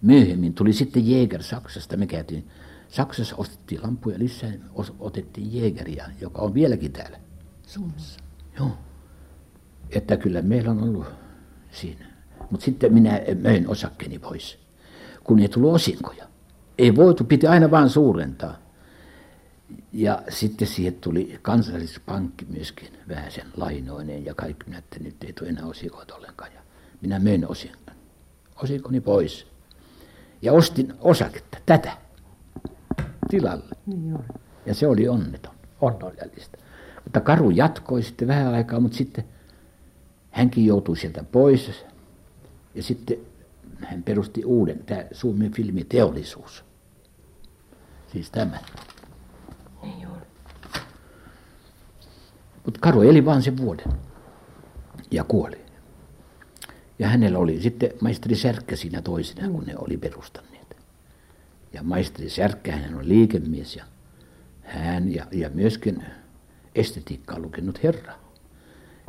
Myöhemmin tuli sitten Jäger Saksasta. Me käytiin Saksassa, ostettiin lampuja lisää, otettiin Jägeriä, joka on vieläkin täällä Suomessa. Joo. Että kyllä meillä on ollut siinä. Mutta sitten minä möin osakkeeni pois, kun ei tullut osinkoja. Ei voitu, piti aina vaan suurentaa. Ja sitten siihen tuli kansallispankki myöskin vähän sen lainoineen ja kaikki, minä, että nyt ei tule enää osikoita ollenkaan. Ja minä möin osinkon, osinkoni pois ja ostin osaketta, tätä, tilalle. Niin ja se oli onneton, onnellista. Mutta Karu jatkoi sitten vähän aikaa, mutta sitten hänkin joutui sieltä pois. Ja sitten hän perusti uuden, tämä Suomen filmiteollisuus. Siis tämä. Niin Mutta Karu eli vain sen vuoden ja kuoli. Ja hänellä oli sitten maisteri Särkkä siinä toisena, kun ne oli perustaneet. Ja maisteri Särkkä, hän on liikemies ja hän ja, ja myöskin estetiikkaa lukenut herra.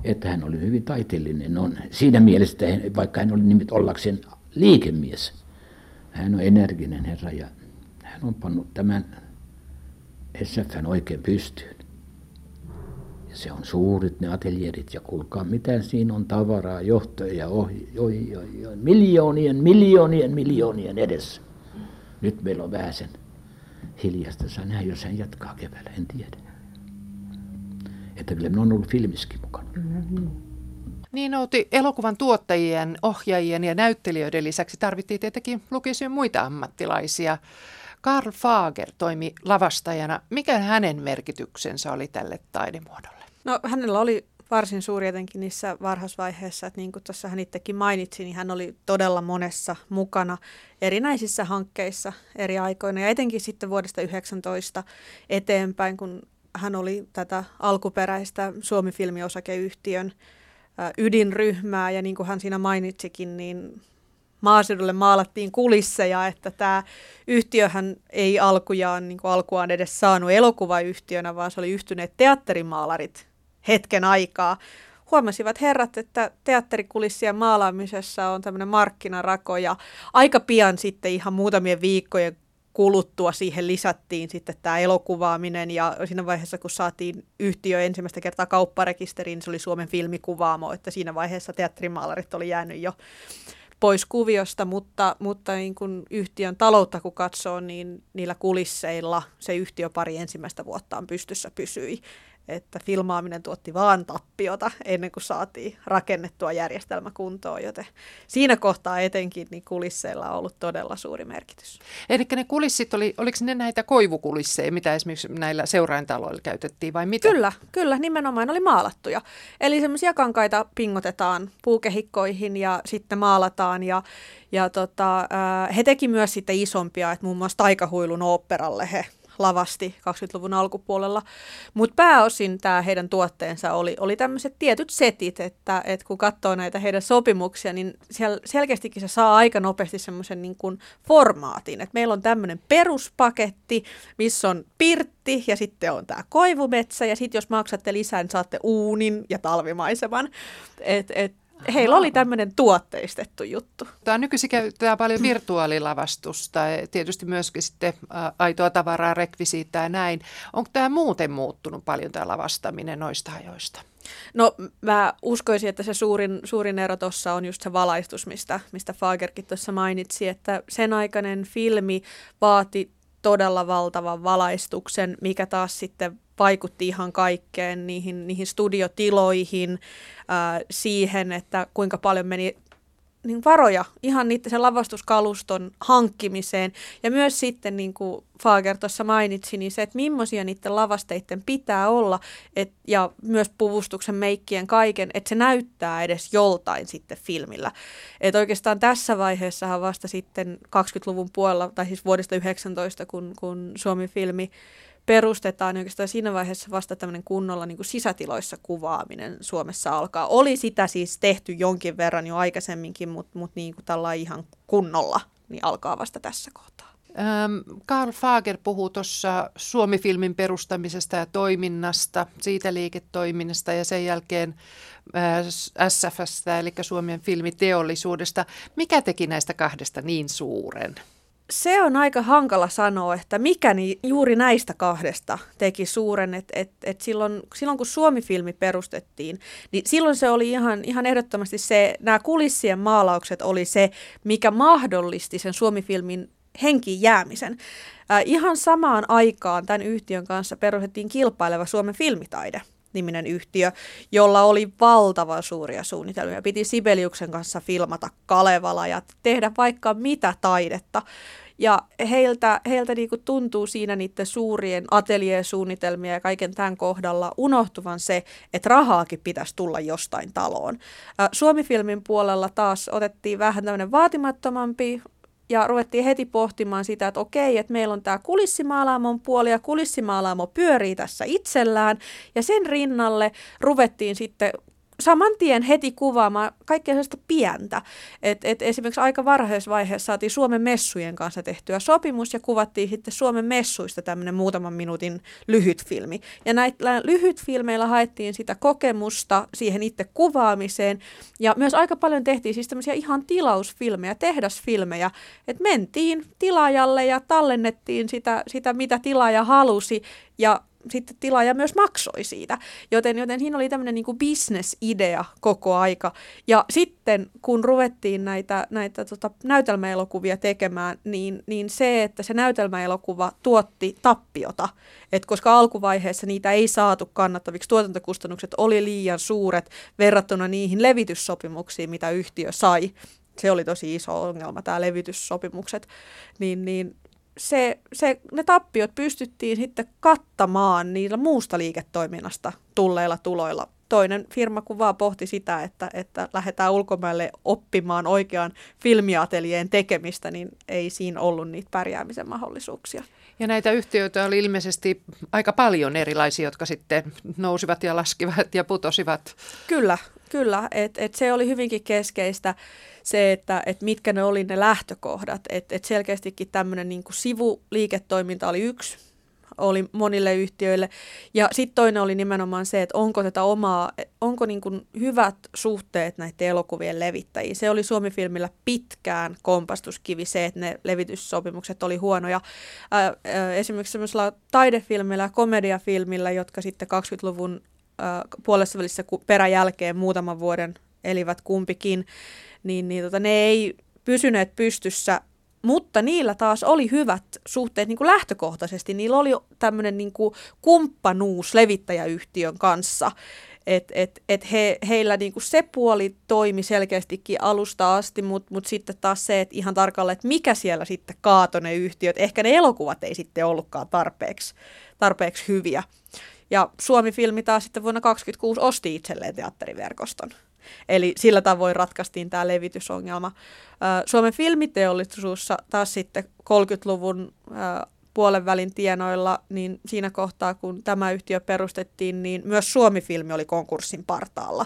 Että hän oli hyvin taiteellinen. On siinä mielessä, vaikka hän oli nimet ollakseen liikemies. Hän on energinen herra ja hän on pannut tämän SFN oikein pystyyn. Ja se on suurit ne ateljerit ja kuulkaa mitä siinä on tavaraa, johtoja ja miljoonien, miljoonien, miljoonien edessä. Nyt meillä on vähän sen hiljasta. Nähdä, jos hän jatkaa keväällä, en tiedä. Että kyllä minä on ollut filmiskin mukana. Niin Outi, elokuvan tuottajien, ohjaajien ja näyttelijöiden lisäksi tarvittiin tietenkin lukisyyn muita ammattilaisia. Karl Fager toimi lavastajana. Mikä hänen merkityksensä oli tälle taidemuodolle? No hänellä oli varsin suuri jotenkin niissä varhaisvaiheissa, että niin kuin tuossa hän itsekin mainitsi, niin hän oli todella monessa mukana erinäisissä hankkeissa eri aikoina ja etenkin sitten vuodesta 19 eteenpäin, kun hän oli tätä alkuperäistä Suomi-filmiosakeyhtiön ydinryhmää ja niin kuin hän siinä mainitsikin, niin maaseudulle maalattiin kulisseja, että tämä yhtiöhän ei alkujaan niin kuin alkuaan edes saanut elokuvayhtiönä, vaan se oli yhtyneet teatterimaalarit hetken aikaa. Huomasivat herrat, että teatterikulissien maalaamisessa on tämmöinen markkinarako ja aika pian sitten ihan muutamien viikkojen kuluttua siihen lisättiin sitten tämä elokuvaaminen ja siinä vaiheessa, kun saatiin yhtiö ensimmäistä kertaa kaupparekisteriin, niin se oli Suomen filmikuvaamo, että siinä vaiheessa teatterimaalarit oli jäänyt jo pois kuviosta, mutta, mutta niin kun yhtiön taloutta kun katsoo, niin niillä kulisseilla se yhtiö pari ensimmäistä vuottaan pystyssä pysyi että filmaaminen tuotti vaan tappiota ennen kuin saatiin rakennettua järjestelmä kuntoon, joten siinä kohtaa etenkin niin kulisseilla on ollut todella suuri merkitys. Eli ne kulissit, oli, oliko ne näitä koivukulisseja, mitä esimerkiksi näillä seuraintaloilla käytettiin vai mitä? Kyllä, kyllä, nimenomaan oli maalattuja. Eli semmoisia kankaita pingotetaan puukehikkoihin ja sitten maalataan ja, ja tota, he teki myös sitten isompia, että muun muassa Taikahuilun oopperalle he lavasti 20-luvun alkupuolella. Mutta pääosin tämä heidän tuotteensa oli, oli tämmöiset tietyt setit, että, että kun katsoo näitä heidän sopimuksia, niin siellä selkeästikin se saa aika nopeasti semmoisen niin formaatin. Että meillä on tämmöinen peruspaketti, missä on pirtti ja sitten on tämä koivumetsä ja sitten jos maksatte lisää, niin saatte uunin ja talvimaiseman. Et, et, Heillä oli tämmöinen tuotteistettu juttu. Tämä nykyisin käytetään paljon virtuaalilavastusta ja tietysti myöskin sitten aitoa tavaraa, rekvisiittaa ja näin. Onko tämä muuten muuttunut paljon tämä lavastaminen noista ajoista? No mä uskoisin, että se suurin, suurin ero tuossa on just se valaistus, mistä, mistä Fagerkin tuossa mainitsi, että sen aikainen filmi vaati todella valtavan valaistuksen, mikä taas sitten vaikutti ihan kaikkeen, niihin, niihin studiotiloihin, ää, siihen, että kuinka paljon meni niin varoja ihan niiden sen lavastuskaluston hankkimiseen. Ja myös sitten, niin kuin Fager tuossa mainitsi, niin se, että millaisia niiden lavasteiden pitää olla, et, ja myös puvustuksen, meikkien, kaiken, että se näyttää edes joltain sitten filmillä. Että oikeastaan tässä vaiheessahan vasta sitten 20-luvun puolella, tai siis vuodesta 19, kun, kun Suomi-filmi perustetaan, niin oikeastaan siinä vaiheessa vasta tämmöinen kunnolla niin kuin sisätiloissa kuvaaminen Suomessa alkaa. Oli sitä siis tehty jonkin verran jo aikaisemminkin, mutta, mutta niin kuin tällä ihan kunnolla niin alkaa vasta tässä kohtaa. Karl Fager puhuu tuossa Suomi-filmin perustamisesta ja toiminnasta, siitä liiketoiminnasta ja sen jälkeen äh, SFstä, eli Suomen filmiteollisuudesta. Mikä teki näistä kahdesta niin suuren? Se on aika hankala sanoa, että mikä niin juuri näistä kahdesta teki suuren, että et, et silloin, silloin kun Suomi-filmi perustettiin, niin silloin se oli ihan, ihan ehdottomasti se, nämä kulissien maalaukset oli se, mikä mahdollisti sen Suomi-filmin henkiin jäämisen. Äh, ihan samaan aikaan tämän yhtiön kanssa perustettiin kilpaileva Suomen filmitaide – niminen yhtiö, jolla oli valtavan suuria suunnitelmia. Piti Sibeliuksen kanssa filmata Kalevala ja tehdä vaikka mitä taidetta. Ja heiltä, heiltä niinku tuntuu siinä niiden suurien ateljeesuunnitelmia ja kaiken tämän kohdalla unohtuvan se, että rahaakin pitäisi tulla jostain taloon. Suomi-filmin puolella taas otettiin vähän tämmöinen vaatimattomampi ja ruvettiin heti pohtimaan sitä, että okei, että meillä on tämä kulissimaalaamon puoli ja kulissimaalaamo pyörii tässä itsellään. Ja sen rinnalle ruvettiin sitten saman tien heti kuvaamaan kaikkea sellaista pientä. Et, et esimerkiksi aika varhaisessa vaiheessa saatiin Suomen messujen kanssa tehtyä sopimus ja kuvattiin sitten Suomen messuista tämmöinen muutaman minuutin lyhyt filmi. Ja näillä lyhyt filmeillä haettiin sitä kokemusta siihen itse kuvaamiseen ja myös aika paljon tehtiin siis tämmöisiä ihan tilausfilmejä, tehdasfilmejä, että mentiin tilaajalle ja tallennettiin sitä, sitä mitä tilaaja halusi ja sitten tilaaja myös maksoi siitä. Joten, joten siinä oli tämmöinen niin bisnesidea koko aika. Ja sitten kun ruvettiin näitä, näitä tota, näytelmäelokuvia tekemään, niin, niin se, että se näytelmäelokuva tuotti tappiota, et koska alkuvaiheessa niitä ei saatu kannattaviksi, tuotantokustannukset oli liian suuret verrattuna niihin levityssopimuksiin, mitä yhtiö sai. Se oli tosi iso ongelma, tämä levityssopimukset. Niin, niin se, se, ne tappiot pystyttiin sitten kattamaan niillä muusta liiketoiminnasta tulleilla tuloilla. Toinen firma kun vaan pohti sitä, että, että lähdetään ulkomaille oppimaan oikean filmiateljeen tekemistä, niin ei siinä ollut niitä pärjäämisen mahdollisuuksia. Ja näitä yhtiöitä oli ilmeisesti aika paljon erilaisia, jotka sitten nousivat ja laskivat ja putosivat. Kyllä, kyllä. Et, et se oli hyvinkin keskeistä se, että, että mitkä ne oli ne lähtökohdat. Että et selkeästikin tämmöinen niin sivuliiketoiminta oli yksi oli monille yhtiöille. Ja sitten toinen oli nimenomaan se, että onko tätä omaa, onko niin kuin hyvät suhteet näiden elokuvien levittäjiin. Se oli Suomi-filmillä pitkään kompastuskivi se, että ne levityssopimukset oli huonoja. Ää, ää, esimerkiksi semmoisella taidefilmillä ja komediafilmillä, jotka sitten 20-luvun ää, puolessa välissä peräjälkeen muutaman vuoden elivät kumpikin, niin, niin tota, ne ei pysyneet pystyssä, mutta niillä taas oli hyvät suhteet niin kuin lähtökohtaisesti. Niillä oli tämmöinen niin kuin kumppanuus levittäjäyhtiön kanssa. Et, et, et he, heillä niinku se puoli toimi selkeästikin alusta asti, mutta mut sitten taas se, että ihan tarkalleen, että mikä siellä sitten kaato ne yhtiöt. Ehkä ne elokuvat ei sitten ollutkaan tarpeeksi, tarpeeksi hyviä. Ja Suomi-filmi taas sitten vuonna 2026 osti itselleen teatteriverkoston. Eli sillä tavoin ratkaistiin tämä levitysongelma. Suomen filmiteollisuus taas sitten 30-luvun puolen välin tienoilla, niin siinä kohtaa, kun tämä yhtiö perustettiin, niin myös Suomi-filmi oli konkurssin partaalla.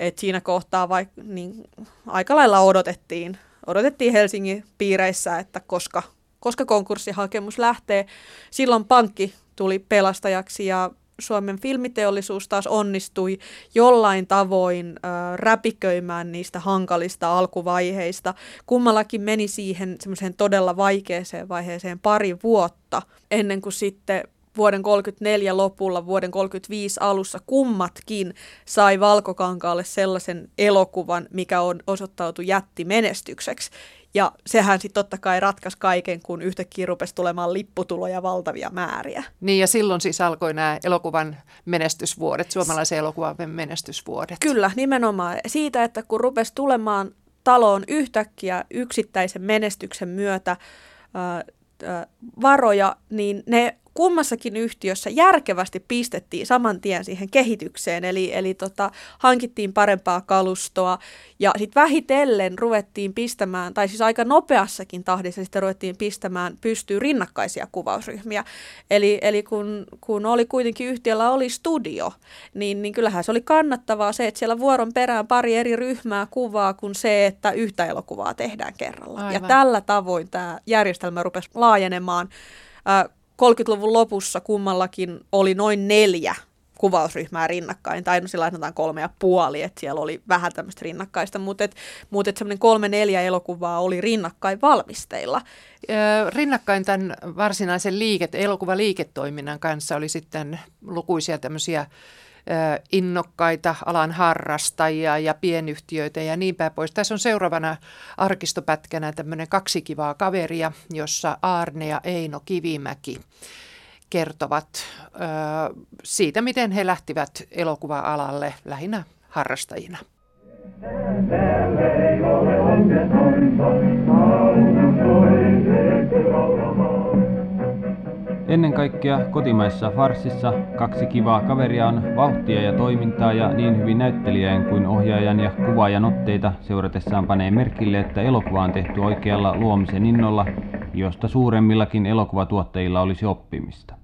Et siinä kohtaa vaikka niin aika lailla odotettiin, odotettiin Helsingin piireissä, että koska, koska konkurssihakemus lähtee. Silloin pankki tuli pelastajaksi ja Suomen filmiteollisuus taas onnistui jollain tavoin äh, räpiköimään niistä hankalista alkuvaiheista. Kummallakin meni siihen semmoiseen todella vaikeaseen vaiheeseen pari vuotta ennen kuin sitten vuoden 34 lopulla, vuoden 35 alussa kummatkin sai Valkokankaalle sellaisen elokuvan, mikä on osoittautu jättimenestykseksi. Ja sehän sitten totta kai ratkaisi kaiken, kun yhtäkkiä rupesi tulemaan lipputuloja valtavia määriä. Niin ja silloin siis alkoi nämä elokuvan menestysvuodet, suomalaisen elokuvan menestysvuodet. Kyllä, nimenomaan. Siitä, että kun rupesi tulemaan taloon yhtäkkiä yksittäisen menestyksen myötä ää, ää, varoja, niin ne kummassakin yhtiössä järkevästi pistettiin saman tien siihen kehitykseen, eli, eli tota, hankittiin parempaa kalustoa ja sitten vähitellen ruvettiin pistämään, tai siis aika nopeassakin tahdissa sitten ruvettiin pistämään pystyy rinnakkaisia kuvausryhmiä. Eli, eli kun, kun oli kuitenkin yhtiöllä oli studio, niin, niin kyllähän se oli kannattavaa se, että siellä vuoron perään pari eri ryhmää kuvaa kuin se, että yhtä elokuvaa tehdään kerralla. Aivan. Ja tällä tavoin tämä järjestelmä rupesi laajenemaan 30-luvun lopussa kummallakin oli noin neljä kuvausryhmää rinnakkain, tai no sillä sanotaan kolme ja puoli, että siellä oli vähän tämmöistä rinnakkaista, mutta et, mutta et semmoinen kolme neljä elokuvaa oli rinnakkain valmisteilla. Rinnakkain tämän varsinaisen liiket, elokuvaliiketoiminnan kanssa oli sitten lukuisia tämmöisiä innokkaita alan harrastajia ja pienyhtiöitä ja niin päin pois. Tässä on seuraavana arkistopätkänä tämmöinen kaksi kivaa kaveria, jossa Arne ja Eino Kivimäki kertovat ö, siitä, miten he lähtivät elokuva-alalle lähinnä harrastajina. Täällä ei ole Ennen kaikkea kotimaisessa farsissa kaksi kivaa kaveria on vauhtia ja toimintaa ja niin hyvin näyttelijän kuin ohjaajan ja kuvaajan otteita seuratessaan panee merkille, että elokuva on tehty oikealla luomisen innolla, josta suuremmillakin elokuvatuottajilla olisi oppimista.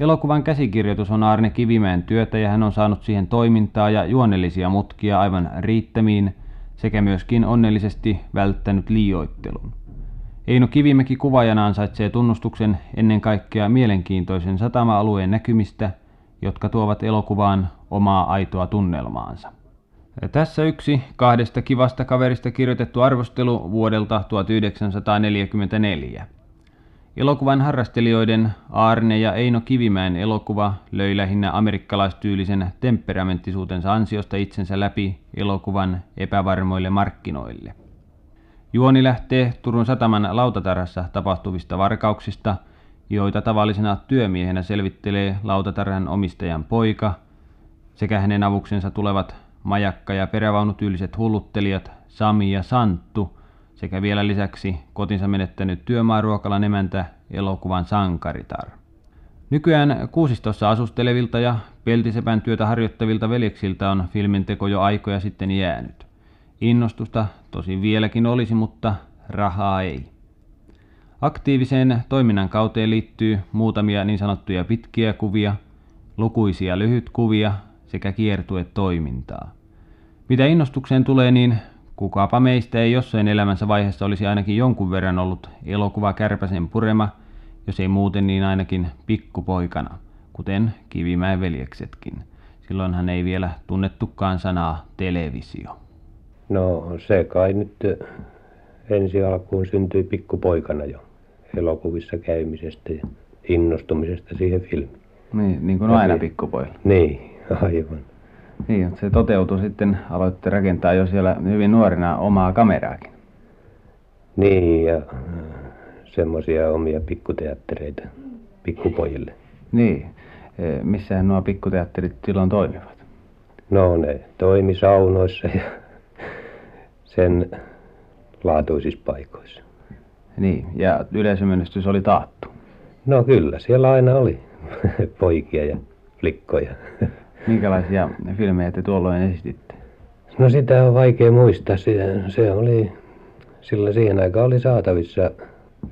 Elokuvan käsikirjoitus on Arne Kivimäen työtä ja hän on saanut siihen toimintaa ja juonellisia mutkia aivan riittämiin sekä myöskin onnellisesti välttänyt liioittelun. Eino Kivimäki kuvaajana ansaitsee tunnustuksen ennen kaikkea mielenkiintoisen satama-alueen näkymistä, jotka tuovat elokuvaan omaa aitoa tunnelmaansa. Tässä yksi kahdesta kivasta kaverista kirjoitettu arvostelu vuodelta 1944. Elokuvan harrastelijoiden Arne ja Eino Kivimäen elokuva löi lähinnä amerikkalaistyylisen temperamenttisuutensa ansiosta itsensä läpi elokuvan epävarmoille markkinoille. Juoni lähtee Turun sataman lautatarhassa tapahtuvista varkauksista, joita tavallisena työmiehenä selvittelee lautatarhan omistajan poika sekä hänen avuksensa tulevat majakka- ja perävaunutyyliset hulluttelijat Sami ja Santtu sekä vielä lisäksi kotinsa menettänyt työmaaruokalan emäntä elokuvan sankaritar. Nykyään kuusistossa asustelevilta ja peltisepän työtä harjoittavilta veljeksiltä on filminteko jo aikoja sitten jäänyt. Innostusta tosin vieläkin olisi, mutta rahaa ei. Aktiiviseen toiminnan kauteen liittyy muutamia niin sanottuja pitkiä kuvia, lukuisia lyhytkuvia sekä kiertuetoimintaa. Mitä innostukseen tulee, niin kukapa meistä ei jossain elämänsä vaiheessa olisi ainakin jonkun verran ollut elokuva Kärpäsen purema, jos ei muuten niin ainakin pikkupoikana, kuten Kivimäen veljeksetkin. Silloinhan ei vielä tunnettukaan sanaa televisio. No se kai nyt ensi alkuun syntyi pikkupoikana jo elokuvissa käymisestä ja innostumisesta siihen filmiin. Niin, niin kuin aina pikkupoilla. Niin, aivan. Niin, se toteutui sitten, aloitte rakentaa jo siellä hyvin nuorena omaa kameraakin. Niin, ja semmoisia omia pikkuteattereita pikkupojille. Niin, e, missähän nuo pikkuteatterit silloin toimivat? No ne toimi saunoissa ja sen laatuisissa paikoissa. Niin, ja yleisömenestys oli taattu. No kyllä, siellä aina oli *laughs* poikia ja likkoja. Minkälaisia filmejä te tuolloin esititte? No sitä on vaikea muistaa. Se, se oli, sillä siihen aikaan oli saatavissa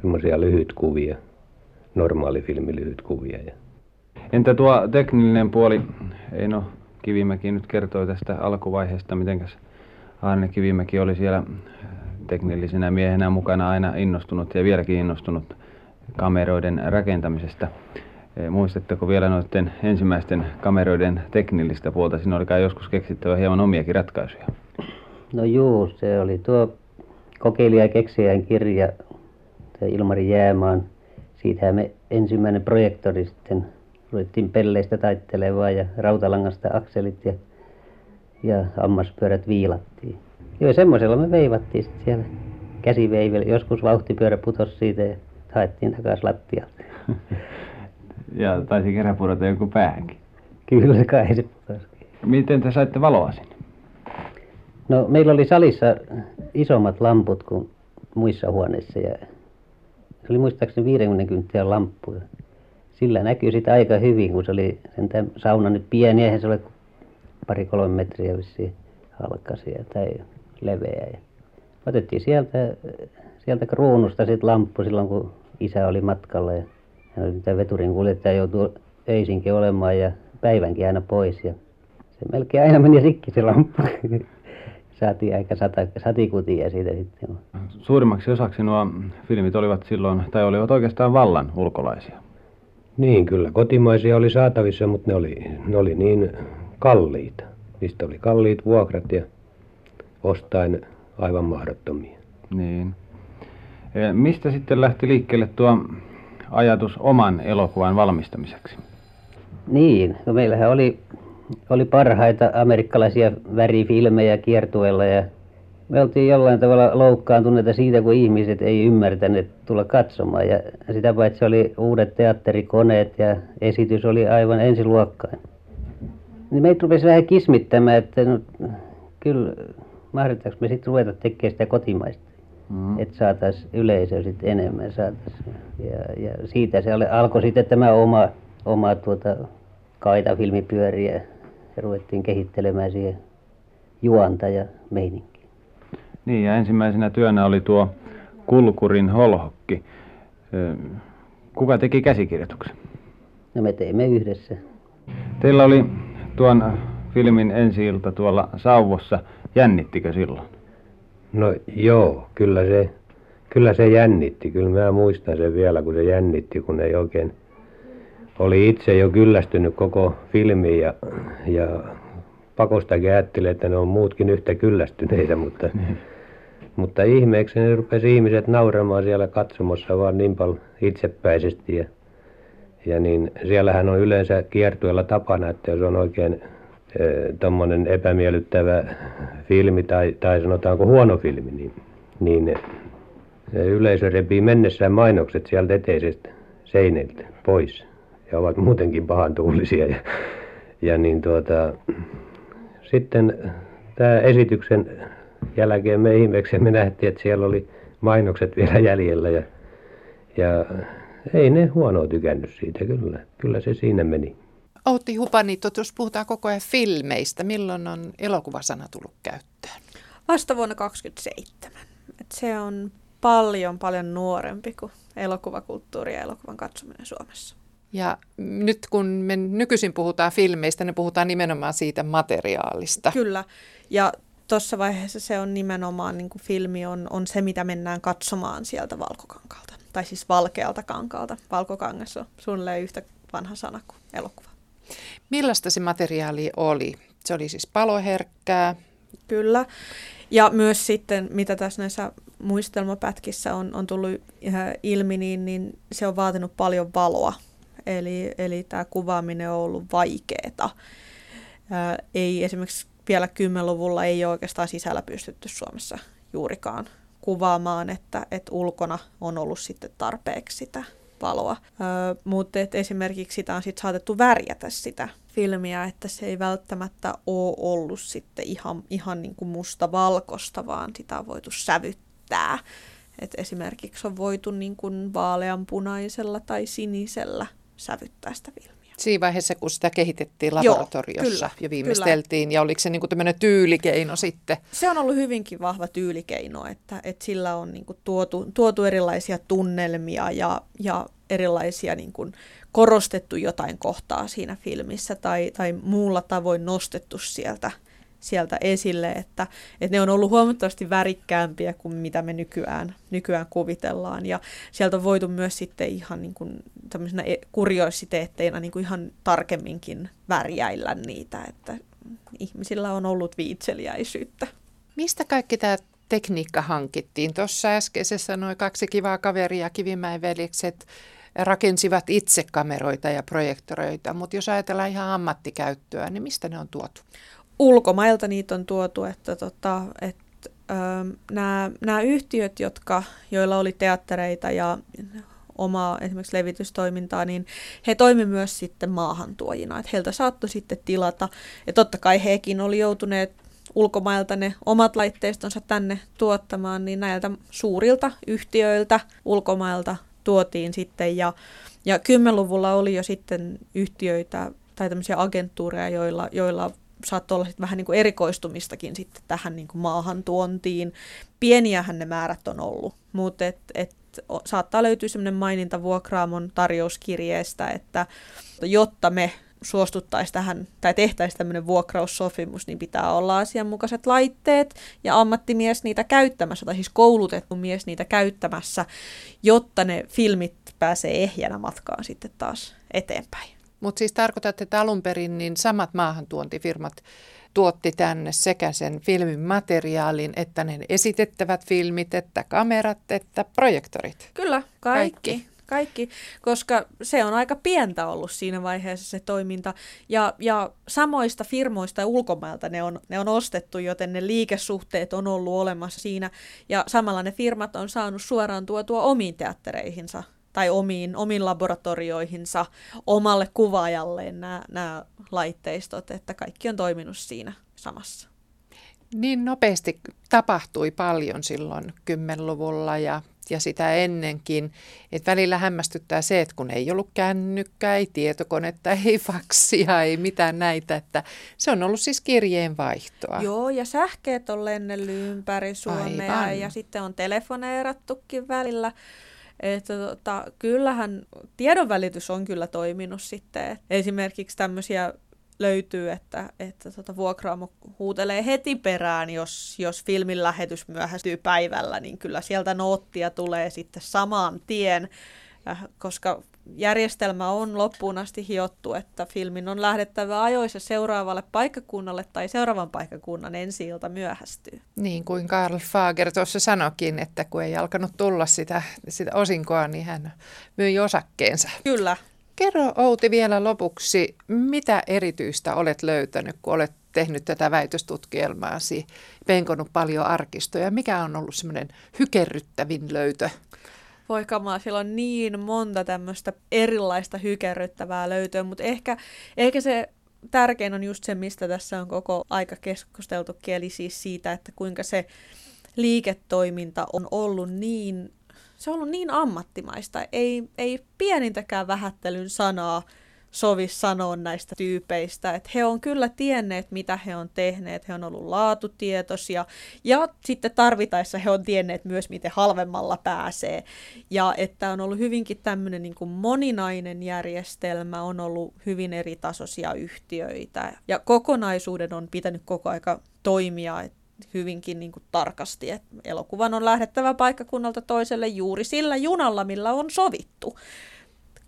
semmoisia lyhytkuvia. normaali filmi lyhytkuvia. Ja... Entä tuo teknillinen puoli? Eino Kivimäki nyt kertoi tästä alkuvaiheesta, mitenkäs Arne Kivimäki oli siellä teknillisenä miehenä mukana aina innostunut ja vieläkin innostunut kameroiden rakentamisesta. Muistatteko vielä noiden ensimmäisten kameroiden teknillistä puolta? Siinä oli kai joskus keksittävä hieman omiakin ratkaisuja. No juu, se oli tuo kokeilija ja keksijän kirja, se Ilmari Jäämaan. Siitähän me ensimmäinen projektori sitten ruvettiin pelleistä taittelemaan ja rautalangasta akselit ja, ja hammaspyörät viilattiin. Joo, semmoisella me veivattiin sitten siellä käsiveivellä. Joskus vauhtipyörä putosi siitä ja haettiin takaisin lattialta. *laughs* ja taisi kerran pudota joku päähänkin. Kyllä kai se putosi. Miten te saitte valoa sinne? No meillä oli salissa isommat lamput kuin muissa huoneissa ja se oli muistaakseni 50 kynttilän lamppu. Sillä näkyy sitä aika hyvin, kun se oli sentään sauna nyt pieni, eihän se ole pari kolme metriä vissiin halkaisia tai leveä. Ja otettiin sieltä, sieltä kruunusta sitten lamppu silloin, kun isä oli matkalla ja hän oli mitä veturin kuljettaja joutui öisinkin olemaan ja päivänkin aina pois ja se melkein aina meni rikki se lamppu. *laughs* Saatiin aika sata, satikutia siitä sitten. Suurimmaksi osaksi nuo filmit olivat silloin, tai olivat oikeastaan vallan ulkolaisia. Niin, kyllä kotimaisia oli saatavissa, mutta ne oli, ne oli niin kalliita. Niistä oli kalliit vuokrat ja ostain aivan mahdottomia. Niin. E, mistä sitten lähti liikkeelle tuo ajatus oman elokuvan valmistamiseksi? Niin, no meillähän oli, oli parhaita amerikkalaisia värifilmejä kiertueella ja me oltiin jollain tavalla loukkaantuneita siitä, kun ihmiset ei ymmärtäneet tulla katsomaan. Ja sitä paitsi oli uudet teatterikoneet ja esitys oli aivan ensiluokkainen. Niin meitä rupesi vähän kismittämään, että no, kyllä mahdetaanko me sitten ruveta tekemään sitä kotimaista. Mm. Että saataisiin yleisö sitten enemmän. Saatais. Ja, ja siitä se alkoi sitten tämä oma, oma tuota, kaitafilmi pyöriä ja ruvettiin kehittelemään siihen juonta ja meininki. Niin ja ensimmäisenä työnä oli tuo Kulkurin holhokki. Kuka teki käsikirjoituksen? No me teimme yhdessä. Teillä oli tuon filmin ensi-ilta tuolla Sauvossa. Jännittikö silloin? No joo, kyllä se, kyllä se jännitti. Kyllä mä muistan sen vielä, kun se jännitti, kun ei oikein oli itse jo kyllästynyt koko filmiin ja, ja pakostakin ajattelin, että ne on muutkin yhtä kyllästyneitä, mutta, mutta ihmeeksi ne rupesi ihmiset nauramaan siellä katsomassa vaan niin paljon itsepäisesti ja, ja niin siellähän on yleensä kiertueella tapana, että jos on oikein tuommoinen epämiellyttävä filmi tai, tai sanotaanko huono filmi, niin, niin yleisö repii mennessään mainokset sieltä eteisestä seiniltä pois ja ovat muutenkin pahantuulisia. Ja, ja niin tuota, sitten tämä esityksen jälkeen me ihmeeksemme nähtiin, että siellä oli mainokset vielä jäljellä ja, ja ei ne huonoa tykännyt siitä kyllä. Kyllä se siinä meni. Outi Hupani, jos puhutaan koko ajan filmeistä, milloin on elokuvasana tullut käyttöön? Vasta vuonna 1927. Et se on paljon, paljon nuorempi kuin elokuvakulttuuri ja elokuvan katsominen Suomessa. Ja nyt kun me nykyisin puhutaan filmeistä, niin puhutaan nimenomaan siitä materiaalista. Kyllä. Ja tuossa vaiheessa se on nimenomaan, niin kuin filmi on, on se, mitä mennään katsomaan sieltä valkokankalta. Tai siis valkealta kankaalta. Valkokangas on suunnilleen yhtä vanha sana kuin elokuva. Millaista se materiaali oli? Se oli siis paloherkkää. Kyllä. Ja myös sitten, mitä tässä näissä muistelmapätkissä on, on tullut ilmi, niin, niin se on vaatinut paljon valoa. Eli, eli tämä kuvaaminen on ollut vaikeaa. ei esimerkiksi vielä 10-luvulla ei ole oikeastaan sisällä pystytty Suomessa juurikaan kuvaamaan, että, että ulkona on ollut sitten tarpeeksi sitä valoa. Öö, mutta esimerkiksi sitä on sitten saatettu värjätä sitä filmiä, että se ei välttämättä ole ollut sitten ihan, ihan niin kuin musta-valkosta, vaan sitä on voitu sävyttää. Et esimerkiksi on voitu niin kuin vaaleanpunaisella tai sinisellä sävyttää sitä filmiä. Siinä vaiheessa, kun sitä kehitettiin Joo, laboratoriossa kyllä, ja viimeisteltiin, ja oliko se niin tämmöinen tyylikeino sitten? Se on ollut hyvinkin vahva tyylikeino, että, että sillä on niin kuin tuotu, tuotu erilaisia tunnelmia ja, ja erilaisia niin kuin korostettu jotain kohtaa siinä filmissä tai, tai muulla tavoin nostettu sieltä, sieltä esille, että, että ne on ollut huomattavasti värikkäämpiä kuin mitä me nykyään, nykyään kuvitellaan. Ja sieltä on voitu myös sitten ihan niin kuin tämmöisenä e- kuriositeetteina niin kuin ihan tarkemminkin värjäillä niitä, että ihmisillä on ollut viitseliäisyyttä. Mistä kaikki tämä tekniikka hankittiin? Tuossa äskeisessä noin kaksi kivaa kaveria, Kivimäen veljekset, rakensivat itse kameroita ja projektoreita, mutta jos ajatellaan ihan ammattikäyttöä, niin mistä ne on tuotu? Ulkomailta niitä on tuotu, että, tota, nämä, nämä yhtiöt, jotka, joilla oli teattereita ja omaa esimerkiksi levitystoimintaa, niin he toimi myös sitten maahantuojina, että heiltä saattoi sitten tilata, ja totta kai hekin oli joutuneet ulkomailta ne omat laitteistonsa tänne tuottamaan, niin näiltä suurilta yhtiöiltä ulkomailta tuotiin sitten, ja, ja 10-luvulla oli jo sitten yhtiöitä tai tämmöisiä agenttuureja, joilla, joilla saattoi olla sit vähän niin kuin erikoistumistakin sitten tähän niin kuin maahantuontiin. Pieniähän ne määrät on ollut, mutta et, et, saattaa löytyä sellainen maininta vuokraamon tarjouskirjeestä, että jotta me suostuttaisiin tähän tai tehtäisiin tämmöinen vuokraussopimus, niin pitää olla asianmukaiset laitteet ja ammattimies niitä käyttämässä, tai siis koulutettu mies niitä käyttämässä, jotta ne filmit pääsee ehjänä matkaan sitten taas eteenpäin. Mutta siis tarkoitat, että alun perin niin samat maahantuontifirmat tuotti tänne sekä sen filmin materiaalin, että ne esitettävät filmit, että kamerat, että projektorit. Kyllä, kaikki. kaikki. Kaikki, koska se on aika pientä ollut siinä vaiheessa se toiminta. Ja, ja samoista firmoista ja ulkomailta ne on, ne on ostettu, joten ne liikesuhteet on ollut olemassa siinä. Ja samalla ne firmat on saanut suoraan tuotua omiin teattereihinsa tai omiin, omiin laboratorioihinsa, omalle kuvaajalleen nämä, nämä laitteistot, että kaikki on toiminut siinä samassa. Niin nopeasti tapahtui paljon silloin 10-luvulla ja, ja sitä ennenkin. että välillä hämmästyttää se, että kun ei ollut kännykkää, ei tietokonetta, ei faksia, ei mitään näitä. Että se on ollut siis kirjeenvaihtoa. Joo, ja sähkeet on lennellyt ympäri Suomea Aivan. ja sitten on telefoneerattukin välillä. Että tota, kyllähän tiedonvälitys on kyllä toiminut sitten. Esimerkiksi tämmöisiä löytyy, että, että tota, vuokraamo huutelee heti perään, jos, jos filmin lähetys myöhästyy päivällä, niin kyllä sieltä noottia tulee sitten saman tien, äh, koska järjestelmä on loppuun asti hiottu, että filmin on lähdettävä ajoissa seuraavalle paikkakunnalle tai seuraavan paikkakunnan ensi ilta myöhästyy. Niin kuin Karl Fager tuossa sanokin, että kun ei alkanut tulla sitä, sitä osinkoa, niin hän myi osakkeensa. Kyllä. Kerro Outi vielä lopuksi, mitä erityistä olet löytänyt, kun olet tehnyt tätä väitöstutkielmaasi, penkonut paljon arkistoja. Mikä on ollut semmoinen hykerryttävin löytö? Voi kamaa, siellä on niin monta tämmöistä erilaista hykerryttävää löytöä, mutta ehkä, ehkä se tärkein on just se, mistä tässä on koko aika keskusteltu, eli siis siitä, että kuinka se liiketoiminta on ollut niin, se on ollut niin ammattimaista, ei, ei pienintäkään vähättelyn sanaa sovi sanoa näistä tyypeistä. Että he on kyllä tienneet, mitä he on tehneet, he on ollut laatutietoisia ja sitten tarvitaessa he on tienneet myös, miten halvemmalla pääsee. Ja että on ollut hyvinkin tämmöinen niin kuin moninainen järjestelmä, on ollut hyvin eri tasoisia yhtiöitä ja kokonaisuuden on pitänyt koko aika toimia, hyvinkin niin kuin tarkasti, että elokuvan on lähdettävä paikkakunnalta toiselle juuri sillä junalla, millä on sovittu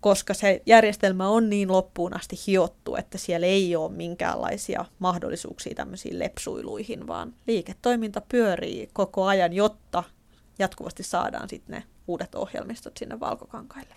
koska se järjestelmä on niin loppuun asti hiottu, että siellä ei ole minkäänlaisia mahdollisuuksia tämmöisiin lepsuiluihin, vaan liiketoiminta pyörii koko ajan, jotta jatkuvasti saadaan sitten ne uudet ohjelmistot sinne valkokankaille.